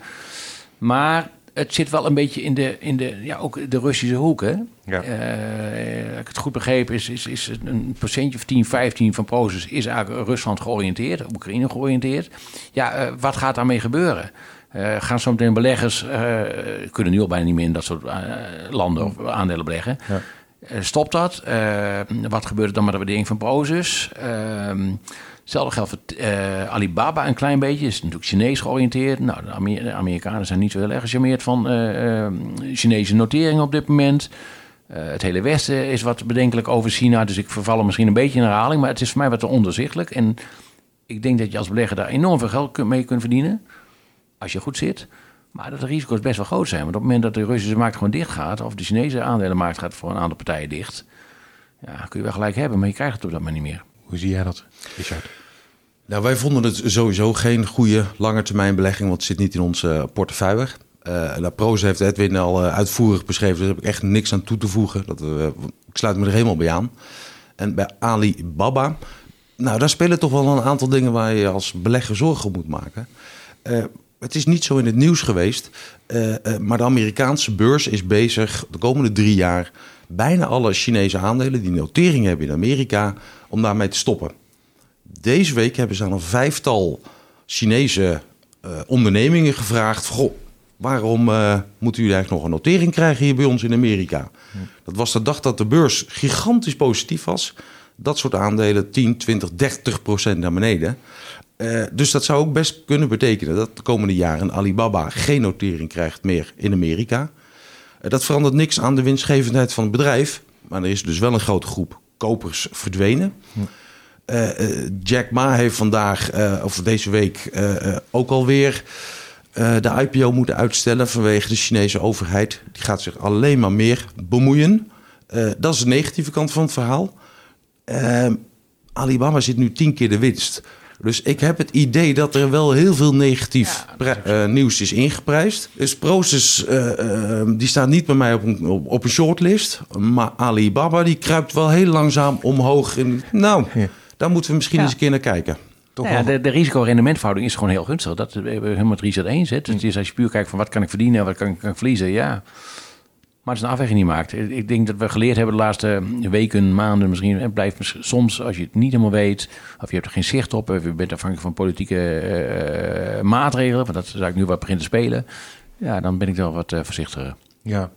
Maar het zit wel een beetje in de, in de, ja, ook de Russische hoek. Hè? Ja. Uh, ik het goed begrepen, is, is, is een procentje of 10, 15 van Proces is eigenlijk Rusland georiënteerd, Oekraïne georiënteerd. Ja, uh, wat gaat daarmee gebeuren? Uh, gaan zometeen beleggers, kunnen nu al bijna niet meer in dat soort landen of aandelen beleggen. Ja. stopt dat? wat gebeurt er dan met de waardering van Proces? Ehm, Hetzelfde geldt voor uh, Alibaba een klein beetje. Is natuurlijk Chinees georiënteerd. Nou, de, Amer de Amerikanen zijn niet zo heel erg gecharmeerd van uh, uh, Chinese noteringen op dit moment. het hele Westen is wat bedenkelijk over China. Dus ik verval misschien een beetje in herhaling. Maar het is voor mij wat te. En ik denk dat je als belegger daar enorm veel geld mee kunt verdienen. Als je goed zit. Maar dat de risico's best wel groot zijn. Want op het moment dat de Russische markt gewoon dicht gaat. Of de Chinese aandelenmarkt gaat voor een aantal partijen dicht. Ja, kun je wel gelijk hebben. Maar je krijgt het op dat moment niet meer. Hoe zie jij dat, Richard? Nou, wij vonden het sowieso geen goede langetermijnbelegging, want het zit niet in onze portefeuille. Uh, nou, Pro's heeft Edwin al uh, uitvoerig beschreven, dus daar heb ik echt niks aan toe te voegen. Dat, ik sluit me er helemaal bij aan. En bij Alibaba, nou, daar spelen toch wel een aantal dingen waar je als belegger zorgen om moet maken. het is niet zo in het nieuws geweest, maar de Amerikaanse beurs is bezig de komende drie jaar bijna alle Chinese aandelen die notering hebben in Amerika, om daarmee te stoppen. Deze week hebben ze aan een vijftal Chinese uh, ondernemingen gevraagd: Goh, waarom uh, moeten jullie eigenlijk nog een notering krijgen hier bij ons in Amerika? Dat was de dag dat de beurs gigantisch positief was. Dat soort aandelen 10, 20, 30 procent naar beneden. Uh, dus dat zou ook best kunnen betekenen dat de komende jaren Alibaba geen notering krijgt meer in Amerika. Dat verandert niks aan de winstgevendheid van het bedrijf. Maar er is dus wel een grote groep kopers verdwenen. Uh, Jack Ma heeft vandaag, uh, of deze week, ook alweer de IPO moeten uitstellen vanwege de Chinese overheid. Die gaat zich alleen maar meer bemoeien. dat is de negatieve kant van het verhaal. Alibaba zit nu tien keer de winst. Dus ik heb het idee dat er wel heel veel negatief ja, uh, nieuws is ingeprijsd. Dus Proces, uh, uh, die staat niet bij mij op een, op, op, een shortlist. Maar Alibaba, die kruipt wel heel langzaam omhoog. In, nou, ja. daar moeten we misschien ja. eens een keer naar kijken. Toch nou ja, de, de risico-rendementverhouding is gewoon heel gunstig. Dat hebben we helemaal met Richard eens. Hè. Dus als je puur kijkt van wat kan ik verdienen en wat kan, kan ik verliezen, ja. Maar het is een afweging die maakt. Ik denk dat we geleerd hebben de laatste weken, maanden misschien. Het blijft soms, als je het niet helemaal weet, of je hebt er geen zicht op, of je bent afhankelijk van politieke uh, maatregelen, want dat is eigenlijk nu wat begint te spelen. Ja, dan ben ik wel wat uh, voorzichtiger. Ja.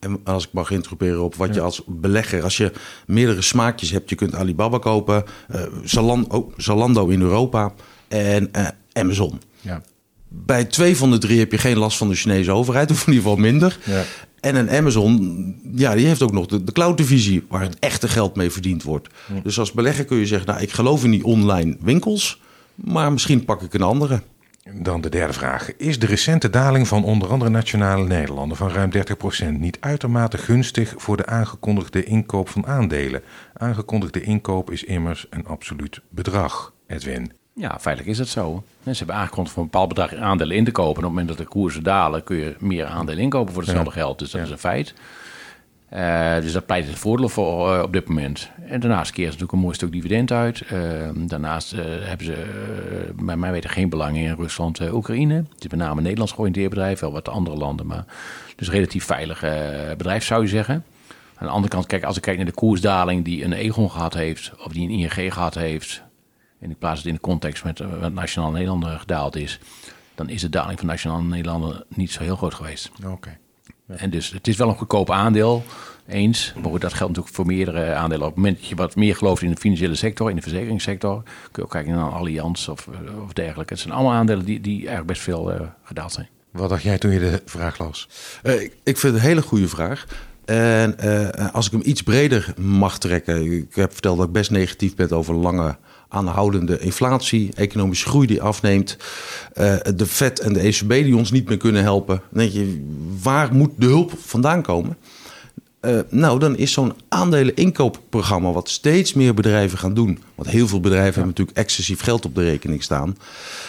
En als ik mag introduceren op wat je als belegger, als je meerdere smaakjes hebt, je kunt Alibaba kopen, uh, Zalando, oh, Zalando in Europa en Amazon. Ja. Bij twee van de drie heb je geen last van de Chinese overheid, of in ieder geval minder. Ja. En een Amazon, ja, die heeft ook nog de, de cloud-divisie waar het echte geld mee verdiend wordt. Dus als belegger kun je zeggen, nou, ik geloof in die online winkels, maar misschien pak ik een andere. Dan de derde vraag. Is de recente daling van onder andere nationale Nederlanden van ruim 30% niet uitermate gunstig voor de aangekondigde inkoop van aandelen? Aangekondigde inkoop is immers een absoluut bedrag, Edwin. Ja, feitelijk is het zo. Ze hebben aangekondigd voor een bepaald bedrag aandelen in te kopen. En op het moment dat de koersen dalen, kun je meer aandelen inkopen voor hetzelfde geld. Dus dat is een feit. Uh, dus dat pleit het voordeel voor uh, op dit moment. En daarnaast keren ze natuurlijk een mooi stuk dividend uit. Uh, daarnaast hebben ze, bij mij weten, geen belang in Rusland, Oekraïne. Het is met name een Nederlands georiënteerd bedrijf, wel wat andere landen. Maar dus een relatief veilig bedrijf zou je zeggen. Aan de andere kant, kijk, als ik kijk naar de koersdaling die een Egon gehad heeft, of die een ING gehad heeft, en ik plaats het in de context met wat Nationaal Nederlanden gedaald is, dan is de daling van Nationaal Nederlanden niet zo heel groot geweest. Oké. En dus het is wel een goedkoop aandeel, eens. Maar dat geldt natuurlijk voor meerdere aandelen. Op het moment dat je wat meer gelooft in de financiële sector, in de verzekeringssector, kun je ook kijken naar Allianz of, eh, of dergelijke. Het zijn allemaal aandelen die, die eigenlijk best veel uh, gedaald zijn. Wat dacht jij toen je de vraag las? Uh, ik vind het een hele goede vraag. En als ik hem iets breder mag trekken, ik heb verteld dat ik best negatief ben over lange aanhoudende inflatie, economische groei die afneemt, uh, de Fed en de ECB die ons niet meer kunnen helpen. Dan denk je, waar moet de hulp vandaan komen? Uh, nou, dan is zo'n aandeleninkoopprogramma wat steeds meer bedrijven gaan doen. Want heel veel bedrijven hebben natuurlijk excessief geld op de rekening staan.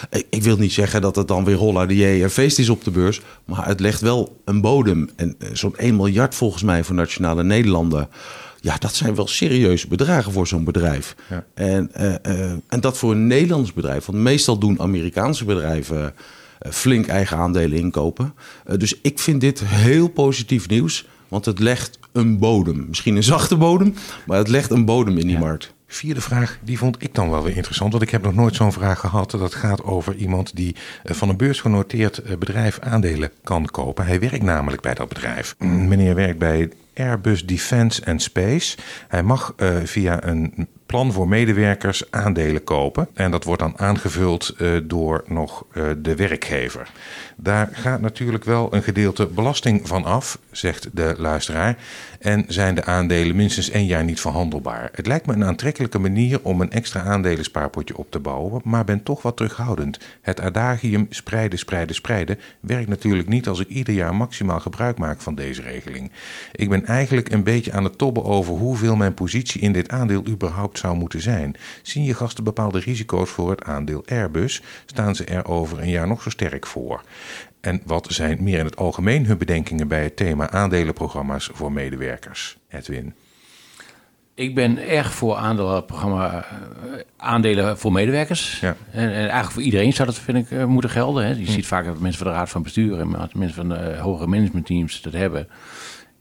Ik, ik wil niet zeggen dat het dan weer holla de en feest is op de beurs. Maar het legt wel een bodem. En uh, zo'n 1 miljard volgens mij voor Nationale Nederlanden. Ja, dat zijn wel serieuze bedragen voor zo'n bedrijf. Ja. En, uh, uh, en dat voor een Nederlands bedrijf. Want meestal doen Amerikaanse bedrijven uh, flink eigen aandelen inkopen. dus ik vind dit heel positief nieuws. Want het legt een bodem. Misschien een zachte bodem, maar het legt een bodem in die ja. markt. Vierde vraag, die vond ik dan wel weer interessant. Want ik heb nog nooit zo'n vraag gehad. Dat gaat over iemand die van een beursgenoteerd bedrijf aandelen kan kopen. Hij werkt namelijk bij dat bedrijf. Meneer werkt bij Airbus Defence and Space. Hij mag uh, via een plan voor medewerkers aandelen kopen. En dat wordt dan aangevuld uh, door nog uh, de werkgever. Daar gaat natuurlijk wel een gedeelte belasting van af, zegt de luisteraar. En zijn de aandelen minstens één jaar niet verhandelbaar. Het lijkt me een aantrekkelijke manier om een extra aandelenspaarpotje op te bouwen, maar ben toch wat terughoudend. Het adagium spreiden, spreiden, spreiden werkt natuurlijk niet als ik ieder jaar maximaal gebruik maak van deze regeling. Ik ben eigenlijk een beetje aan het tobben over hoeveel mijn positie in dit aandeel überhaupt zou moeten zijn. Zien je gasten bepaalde risico's voor het aandeel Airbus? Staan ze er over een jaar nog zo sterk voor? En wat zijn meer in het algemeen hun bedenkingen bij het thema aandelenprogramma's voor medewerkers? Edwin. Ik ben erg voor aandelenprogramma, eh, aandelen voor medewerkers. Ja. En, en, eigenlijk voor iedereen zou dat, vind ik, uh, moeten gelden. Hè. Je hm. ziet vaak dat mensen van de raad van bestuur en mensen van de hogere managementteams dat hebben.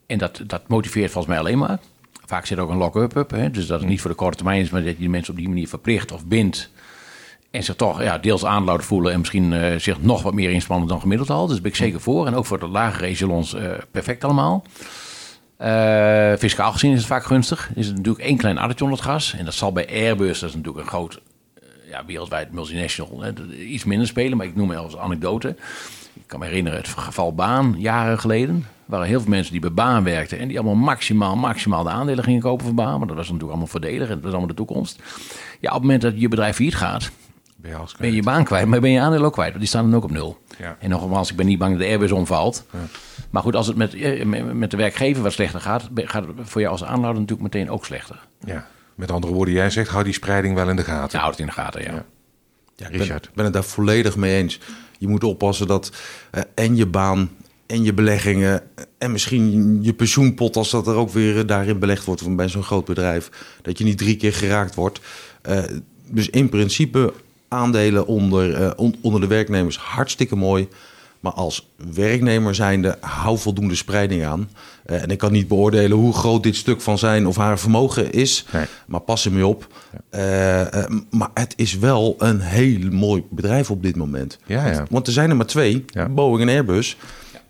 En dat, dat motiveert volgens mij alleen maar. Vaak zit ook een lock-up up. Hè? Dus dat het niet voor de korte termijn is, maar dat je die mensen op die manier verplicht of bindt. En zich toch ja, deels aanloud voelen en misschien uh, zich nog wat meer inspannen dan gemiddeld al. Dus ben ik zeker voor. En ook voor de lagere echelons uh, perfect allemaal. Uh, fiscaal gezien is het vaak gunstig. Is het natuurlijk één klein addertje onder het gas. En dat zal bij Airbus, dat is natuurlijk een groot, ja, wereldwijd multinational, hè, iets minder spelen. Maar ik noem het als anekdote. Ik kan me herinneren het geval Baan, jaren geleden waren heel veel mensen die bij baan werkten. En die allemaal maximaal, maximaal de aandelen gingen kopen van baan. Maar dat was natuurlijk allemaal voordelig. En dat was allemaal de toekomst. Ja, op het moment dat je bedrijf failliet gaat, ben je, ben je, je baan kwijt. Maar ben je aandelen ook kwijt. Want die staan dan ook op nul. Ja. En nogmaals, ik ben niet bang dat de Airbus omvalt. Ja. Maar goed, als het met, eh, met de werkgever wat slechter gaat, gaat het voor jou als aanhouder natuurlijk meteen ook slechter. Ja, met andere woorden, jij zegt, hou die spreiding wel in de gaten. Ja, houd het in de gaten, ja. ja. ik ben, ben, het daar volledig mee eens. Je moet oppassen dat uh, en je baan en je beleggingen en misschien je pensioenpot als dat er ook weer eh, daarin belegd wordt bij zo'n groot bedrijf, dat je niet drie keer geraakt wordt. Uh, dus in principe aandelen onder, uh, on, onder de werknemers hartstikke mooi. Maar als werknemer zijnde, hou voldoende spreiding aan. Eh, en ik kan niet beoordelen hoe groot dit stuk van zijn of haar vermogen is. Nee. Maar pas er mee op. Eh, eh, maar het is wel een heel mooi bedrijf op dit moment. Ja, ja. Want, want er zijn er maar twee. Boeing en Airbus.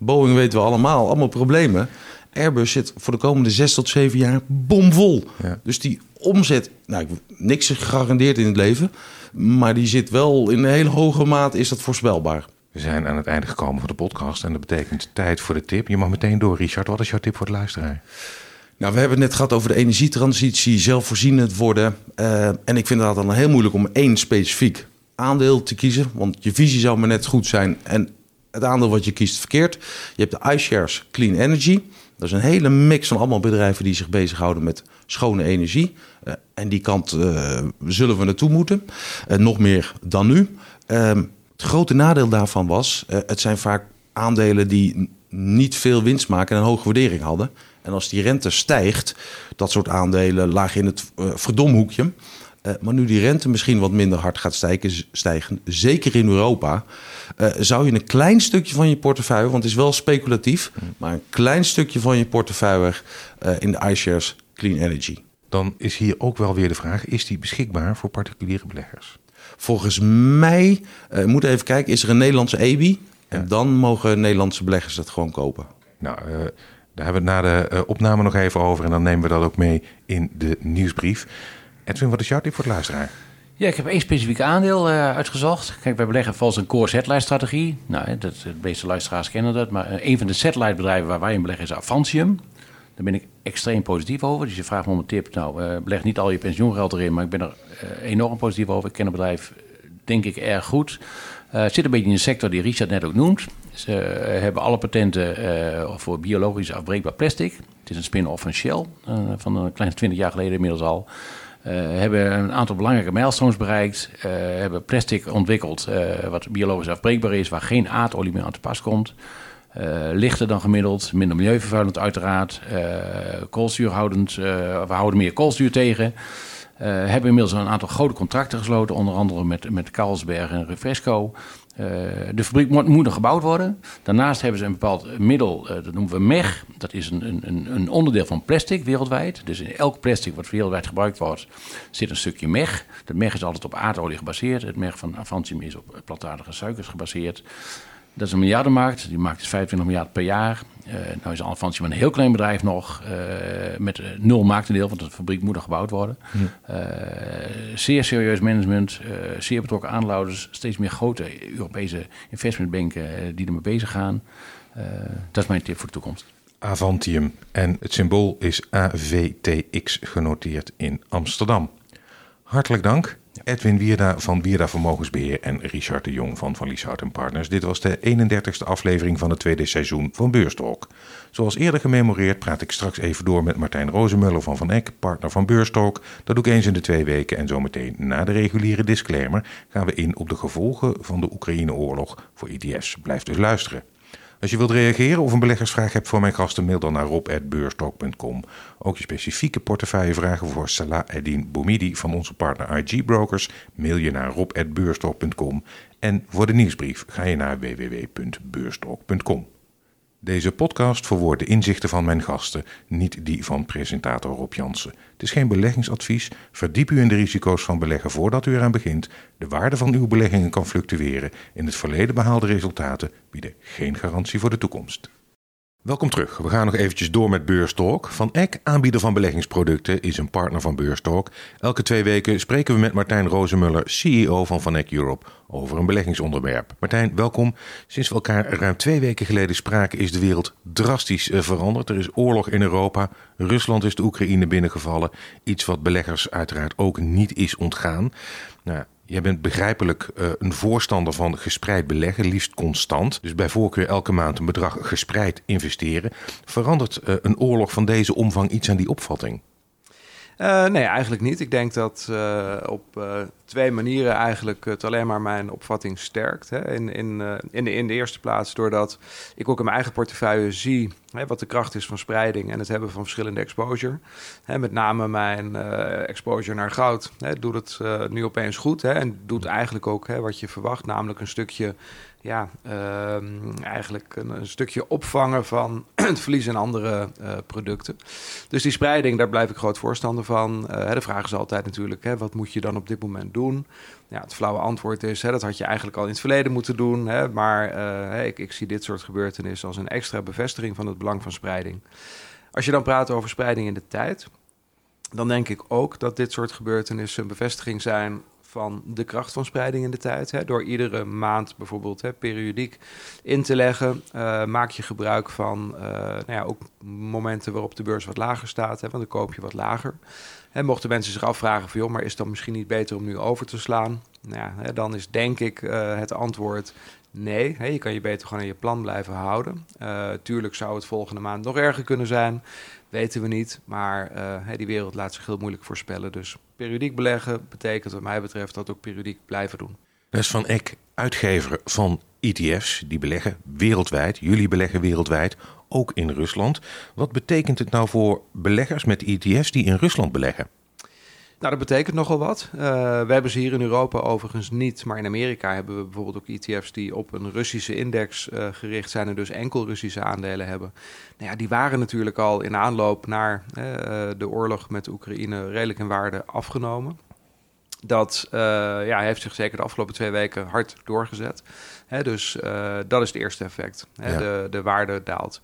Boeing weten we allemaal, allemaal problemen. Airbus zit voor de komende zes tot zeven jaar bomvol. Ja. Dus die omzet, nou, ik- niks is gegarandeerd in het leven. Maar die zit wel in een hele hoge mate, is dat voorspelbaar. We zijn aan het einde gekomen van de podcast en dat betekent tijd voor de tip. Je mag meteen door, Richard. Wat is jouw tip voor de luisteraar? Nou, we hebben het net gehad over de energietransitie, zelfvoorzienend worden. Eh, en ik vind het dan heel moeilijk om één specifiek aandeel te kiezen. Want je visie zou maar net goed zijn en het aandeel wat je kiest verkeerd. Je hebt de iShares Clean Energy. Dat is een hele mix van allemaal bedrijven die zich bezighouden met schone energie. Eh, en die kant eh, zullen we naartoe moeten. Eh, nog meer dan nu. Ehm, het grote nadeel daarvan was, het zijn vaak aandelen die niet veel winst maken en een hoge waardering hadden. En als die rente stijgt, dat soort aandelen lagen in het verdomhoekje. Maar nu die rente misschien wat minder hard gaat stijgen, stijgen zeker in Europa, eh, zou je een klein stukje van je portefeuille, want het is wel speculatief, maar een klein stukje van je portefeuille eh, in de iShares Clean Energy. Dan is hier ook wel weer de vraag: is die beschikbaar voor particuliere beleggers? Volgens mij, eh moet even kijken, is er een Nederlandse EBI? En dan mogen Nederlandse beleggers dat gewoon kopen. Nou, daar hebben we het na de opname nog even over en dan nemen we dat ook mee in de nieuwsbrief. Edwin, wat is jouw tip voor de luisteraar? Ja, ik heb één specifiek aandeel eh, uitgezocht. Kijk, wij beleggen volgens een core satellite strategie. Nou, dat, de meeste luisteraars kennen dat. Maar eh, een van de satellite bedrijven waar wij in beleggen is Avantium. Daar ben ik extreem positief over. Dus je vraagt me om een tip. Nou, eh, beleg niet al je pensioengeld erin, maar ik ben er enorm positief over. Ik ken het bedrijf, denk ik, erg goed. Het zit een beetje in de sector die Richard net ook noemt. Ze hebben alle patenten voor biologisch afbreekbaar plastic. Het is een spin-off van Shell, van een kleine 20 jaar geleden inmiddels al. Eh, hebben een aantal belangrijke milestones bereikt. eh, hebben plastic ontwikkeld eh, wat biologisch afbreekbaar is, waar geen aardolie meer aan te pas komt. Eh, lichter dan gemiddeld, minder milieuvervuilend uiteraard. eh koolzuurhoudend, we houden meer koolzuur tegen. Hebben inmiddels een aantal grote contracten gesloten, onder andere met, met Carlsberg en Refresco. Eh, de fabriek moet, moet nog gebouwd worden. Daarnaast hebben ze een bepaald middel, eh, dat noemen we MEG. Dat is een, een, een onderdeel van plastic wereldwijd. Dus in elk plastic wat wereldwijd gebruikt wordt, zit een stukje MEG. Dat MEG is altijd op aardolie gebaseerd. Het MEG van Avantium is op plantaardige suikers gebaseerd. Dat is een miljardenmarkt. Die markt is 25 miljard per jaar. Eh nou is Avantium een heel klein bedrijf nog. eh, met eh, nul marktendeel, want de fabriek moet nog gebouwd worden. Zeer serieus management. zeer betrokken aanlouders. Steeds meer grote Europese investmentbanken die ermee bezig gaan. Dat is mijn tip voor de toekomst. Avantium. En het symbool is AVTX genoteerd in Amsterdam. Hartelijk dank. Edwin Wierda van Wierda Vermogensbeheer en Richard de Jong van Van Lieshout Partners. Dit was de 31ste aflevering van het tweede seizoen van Beurstalk. Zoals eerder gememoreerd praat ik straks even door met Martijn Rozenmuller van Van Eck, partner van Beurstalk. Dat doe ik eens in de twee weken en zometeen na de reguliere disclaimer gaan we in op de gevolgen van de Oekraïne-oorlog voor ETF's. Blijf dus luisteren. Als je wilt reageren of een beleggersvraag hebt voor mijn gasten, mail dan naar rob.beurstalk.com. Ook je specifieke portefeuillevragen voor Salah Eddin Boumidi van onze partner IG Brokers, mail je naar rob.beurstalk.com. En voor de nieuwsbrief ga je naar www.beurstalk.com. Deze podcast verwoordt de inzichten van mijn gasten, niet die van presentator Rob Jansen. Het is geen beleggingsadvies. Verdiep u in de risico's van beleggen voordat u eraan begint. De waarde van uw beleggingen kan fluctueren. In het verleden behaalde resultaten bieden geen garantie voor de toekomst. Welkom terug. We gaan nog eventjes door met Beurstalk. Van Eck, aanbieder van beleggingsproducten, is een partner van Beurstalk. Elke twee weken spreken we met Martijn Rozenmuller, CEO van Van Eck Europe, over een beleggingsonderwerp. Martijn, welkom. Sinds we elkaar ruim twee weken geleden spraken is de wereld drastisch eh, veranderd. Er is oorlog in Europa. Rusland is de Oekraïne binnengevallen. Iets wat beleggers uiteraard ook niet is ontgaan. Nou, Jij bent begrijpelijk uh, een voorstander van gespreid beleggen, liefst constant. Dus bij voorkeur elke maand een bedrag gespreid investeren. Verandert uh, een oorlog van deze omvang iets aan die opvatting? Uh, nee, eigenlijk niet. Ik denk dat uh, op uh, twee manieren eigenlijk het alleen maar mijn opvatting sterkt. Hè. In, in, in, de, in de eerste plaats doordat ik ook in mijn eigen portefeuille zie hè, wat de kracht is van spreiding en het hebben van verschillende exposure. Hè, met name mijn exposure naar goud hè, doet het nu opeens goed hè, en doet eigenlijk ook hè, wat je verwacht, namelijk een stukje ja, uh, eigenlijk een, een, stukje opvangen van het verlies in andere uh, producten. Dus die spreiding, daar blijf ik groot voorstander van. Uh, de vraag is altijd natuurlijk, hè, wat moet je dan op dit moment doen? Ja, het flauwe antwoord is, hè, dat had je eigenlijk al in het verleden moeten doen. Hè, maar uh, ik, ik zie dit soort gebeurtenissen als een extra bevestiging van het belang van spreiding. Als je dan praat over spreiding in de tijd, dan denk ik ook dat dit soort gebeurtenissen een bevestiging zijn van de kracht van spreiding in de tijd. Hè. Door iedere maand bijvoorbeeld hè, periodiek in te leggen, uh, maak je gebruik van uh, nou ja, ook momenten waarop de beurs wat lager staat, hè, want dan koop je wat lager. En mochten mensen zich afvragen van joh, maar is het dan misschien niet beter om nu over te slaan? Nou ja, dan is denk ik uh, het antwoord nee. Hè, je kan je beter gewoon aan je plan blijven houden. tuurlijk zou het volgende maand nog erger kunnen zijn weten we niet. Maar uh, die wereld laat zich heel moeilijk voorspellen. Dus periodiek beleggen betekent wat mij betreft dat ook periodiek blijven doen. Is Van Eck, uitgever van ETF's, die beleggen wereldwijd. Jullie beleggen wereldwijd, ook in Rusland. Wat betekent het nou voor beleggers met ETF's die in Rusland beleggen? Nou, dat betekent nogal wat. Uh, we hebben ze hier in Europa overigens niet, maar in Amerika hebben we bijvoorbeeld ook ETF's die op een Russische index uh, gericht zijn en dus enkel Russische aandelen hebben. Nou ja, die waren natuurlijk al in aanloop naar uh, de oorlog met Oekraïne redelijk in waarde afgenomen. Dat ja, heeft zich zeker de afgelopen twee weken hard doorgezet. Hè, dus dat is het eerste effect. Hè, ja. de, de waarde daalt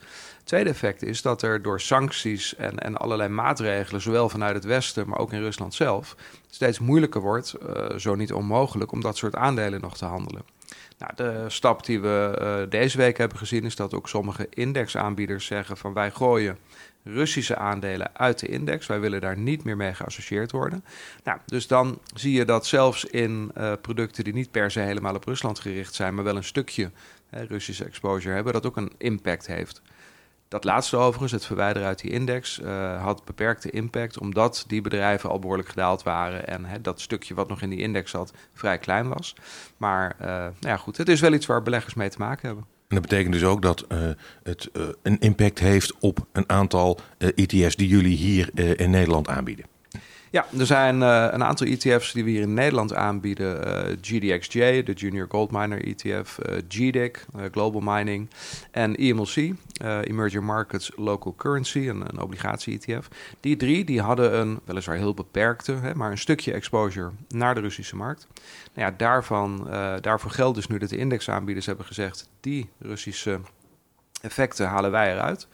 tweede effect is dat er door sancties en, en allerlei maatregelen, zowel vanuit het Westen, maar ook in Rusland zelf, steeds moeilijker wordt, uh, zo niet onmogelijk, om dat soort aandelen nog te handelen. Nou, de stap die we uh, deze week hebben gezien is dat ook sommige indexaanbieders zeggen van wij gooien Russische aandelen uit de index. Wij willen daar niet meer mee geassocieerd worden. Nou, dus dan zie je dat zelfs in uh, producten die niet per se helemaal op Rusland gericht zijn, maar wel een stukje Russische exposure hebben, dat ook een impact heeft. Dat laatste overigens, het verwijderen uit die index, uh, had beperkte impact omdat die bedrijven al behoorlijk gedaald waren en dat stukje wat nog in die index zat vrij klein was. Maar uh, nou ja, goed, het is wel iets waar beleggers mee te maken hebben. En dat betekent dus ook dat uh, het een impact heeft op een aantal ETF's die jullie hier in Nederland aanbieden. Ja, er zijn uh, een aantal ETF's die we hier in Nederland aanbieden. Uh, GDXJ, de Junior Gold Miner ETF, uh, GDIC, Global Mining en EMLC, Emerging Markets Local Currency, een, een obligatie-ETF. Die drie die hadden een weliswaar heel beperkte, hè, maar een stukje exposure naar de Russische markt. Nou ja, daarvan, daarvoor geldt dus nu dat de indexaanbieders hebben gezegd, die Russische effecten halen wij eruit.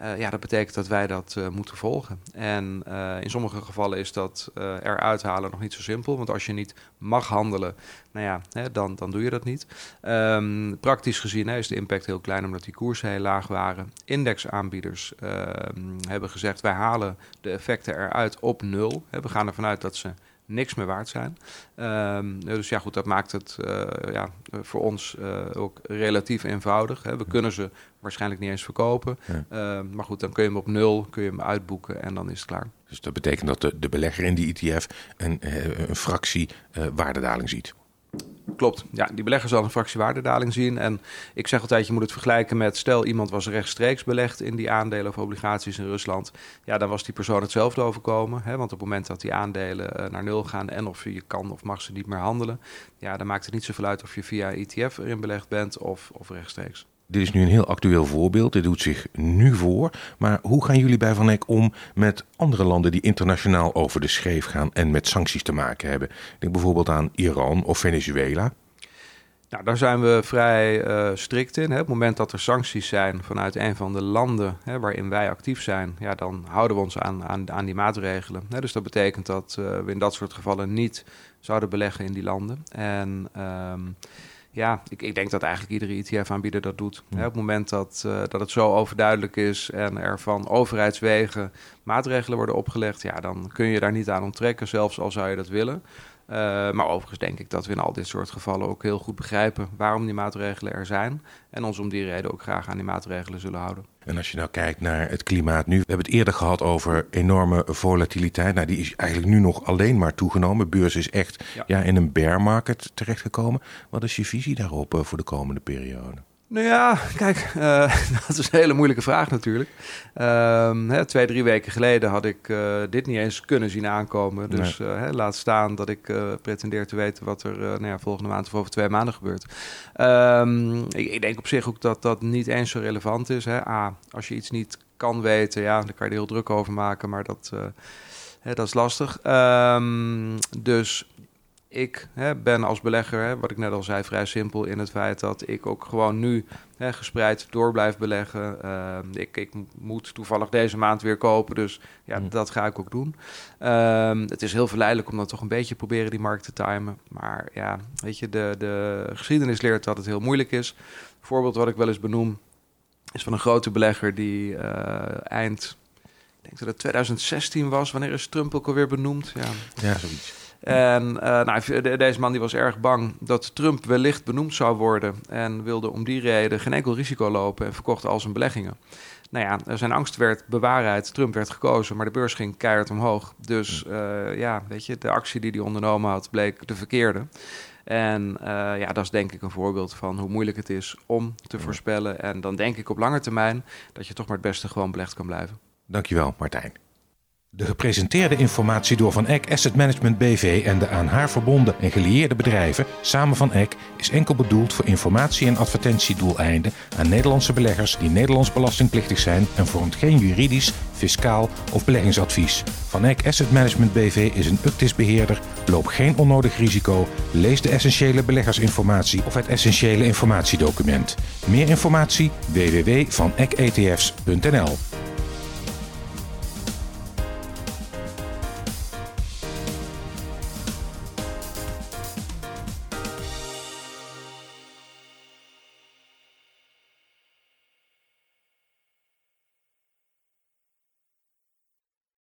Uh, ja, dat betekent dat wij dat uh, moeten volgen. En uh, in sommige gevallen is dat eruit halen nog niet zo simpel. Want als je niet mag handelen, nou ja, hè, dan, dan doe je dat niet. Um, praktisch gezien is de impact heel klein omdat die koersen heel laag waren. Indexaanbieders ehm, hebben gezegd wij halen de effecten eruit op nul. We gaan ervan uit dat ze niks meer waard zijn. Um, dus ja, goed, dat maakt het uh, ja, voor ons uh, ook relatief eenvoudig. Hè. We kunnen ze waarschijnlijk niet eens verkopen. Ja. Uh, maar goed, dan kun je hem op nul kun je hem uitboeken en dan is het klaar. Dus dat betekent dat de, de belegger in die ETF een, een fractie waardedaling ziet. Klopt. Ja, die belegger zal een fractie waardedaling zien. En ik zeg altijd, je moet het vergelijken met... stel iemand was rechtstreeks belegd in die aandelen of obligaties in Rusland... ja, dan was die persoon hetzelfde overkomen. Hè? Want op het moment dat die aandelen uh, naar nul gaan... en of je kan of mag ze niet meer handelen... ja, dan maakt het niet zoveel uit of je via ETF erin belegd bent of, of rechtstreeks. Dit is nu een heel actueel voorbeeld. Dit doet zich nu voor. Maar hoe gaan jullie bij Van Eck om met andere landen die internationaal over de schreef gaan en met sancties te maken hebben? Denk bijvoorbeeld aan Iran of Venezuela. Nou, daar zijn we vrij uh, strikt in. Hè. Op het moment dat er sancties zijn vanuit een van de landen hè, waarin wij actief zijn, ja, dan houden we ons aan, aan, aan die maatregelen. Hè. Dus dat betekent dat uh, we in dat soort gevallen niet zouden beleggen in die landen. En um, ja, ik, ik, denk dat eigenlijk iedere ETF-aanbieder dat doet. Ja. Op het moment dat, uh, dat het zo overduidelijk is en er van overheidswegen maatregelen worden opgelegd, ja, dan kun je daar niet aan onttrekken, zelfs al zou je dat willen. Maar overigens denk ik dat we in al dit soort gevallen ook heel goed begrijpen waarom die maatregelen er zijn. En ons om die reden ook graag aan die maatregelen zullen houden. En als je nou kijkt naar het klimaat nu, we hebben het eerder gehad over enorme volatiliteit. Nou, die is eigenlijk nu nog alleen maar toegenomen. De beurs is echt ja. in een bear market terechtgekomen. Wat is je visie daarop uh, voor de komende periode? Nou ja, kijk, uh, dat is een hele moeilijke vraag natuurlijk. Uh, hè, twee, drie weken geleden had ik uh, dit niet eens kunnen zien aankomen. Dus nee. hè, laat staan dat ik pretendeer te weten wat er nou ja, volgende maand of over twee maanden gebeurt. Um, ik, ik, denk op zich ook dat dat niet eens zo relevant is. Hè. A, als je iets niet kan weten, ja, dan kan je er heel druk over maken, maar dat, hè, dat is lastig. Um, dus ik hè, ben als belegger, hè, wat ik net al zei, vrij simpel in het feit dat ik ook gewoon nu hè, gespreid door blijf beleggen. Uh, ik, ik, moet toevallig deze maand weer kopen, dus ja, mm. dat ga ik ook doen. Uh, het is heel verleidelijk om dan toch een beetje proberen die markt te timen. Maar ja, weet je, de, de geschiedenis leert dat het heel moeilijk is. Een voorbeeld wat ik wel eens benoem is van een grote belegger die uh, eind, ik denk dat het 2016 was. Wanneer is Trump ook alweer benoemd? Ja, ja zoiets. En uh, nou, deze man die was erg bang dat Trump wellicht benoemd zou worden. En wilde om die reden geen enkel risico lopen en verkocht al zijn beleggingen. Nou ja, zijn angst werd bewaarheid. Trump werd gekozen, maar de beurs ging keihard omhoog. Dus uh, ja, weet je, de actie die hij ondernomen had bleek de verkeerde. En uh, ja, dat is denk ik een voorbeeld van hoe moeilijk het is om te voorspellen. En dan denk ik op lange termijn dat je toch maar het beste gewoon belegd kan blijven. Dankjewel, Martijn. De gepresenteerde informatie door Van Eck Asset Management BV en de aan haar verbonden en gelieerde bedrijven samen van Eck is enkel bedoeld voor informatie- en advertentiedoeleinden aan Nederlandse beleggers die Nederlands belastingplichtig zijn en vormt geen juridisch, fiscaal of beleggingsadvies. Van Eck Asset Management BV is een UCTIS-beheerder, loopt geen onnodig risico, lees de essentiële beleggersinformatie of het essentiële informatiedocument. Meer informatie www.vanecetfs.nl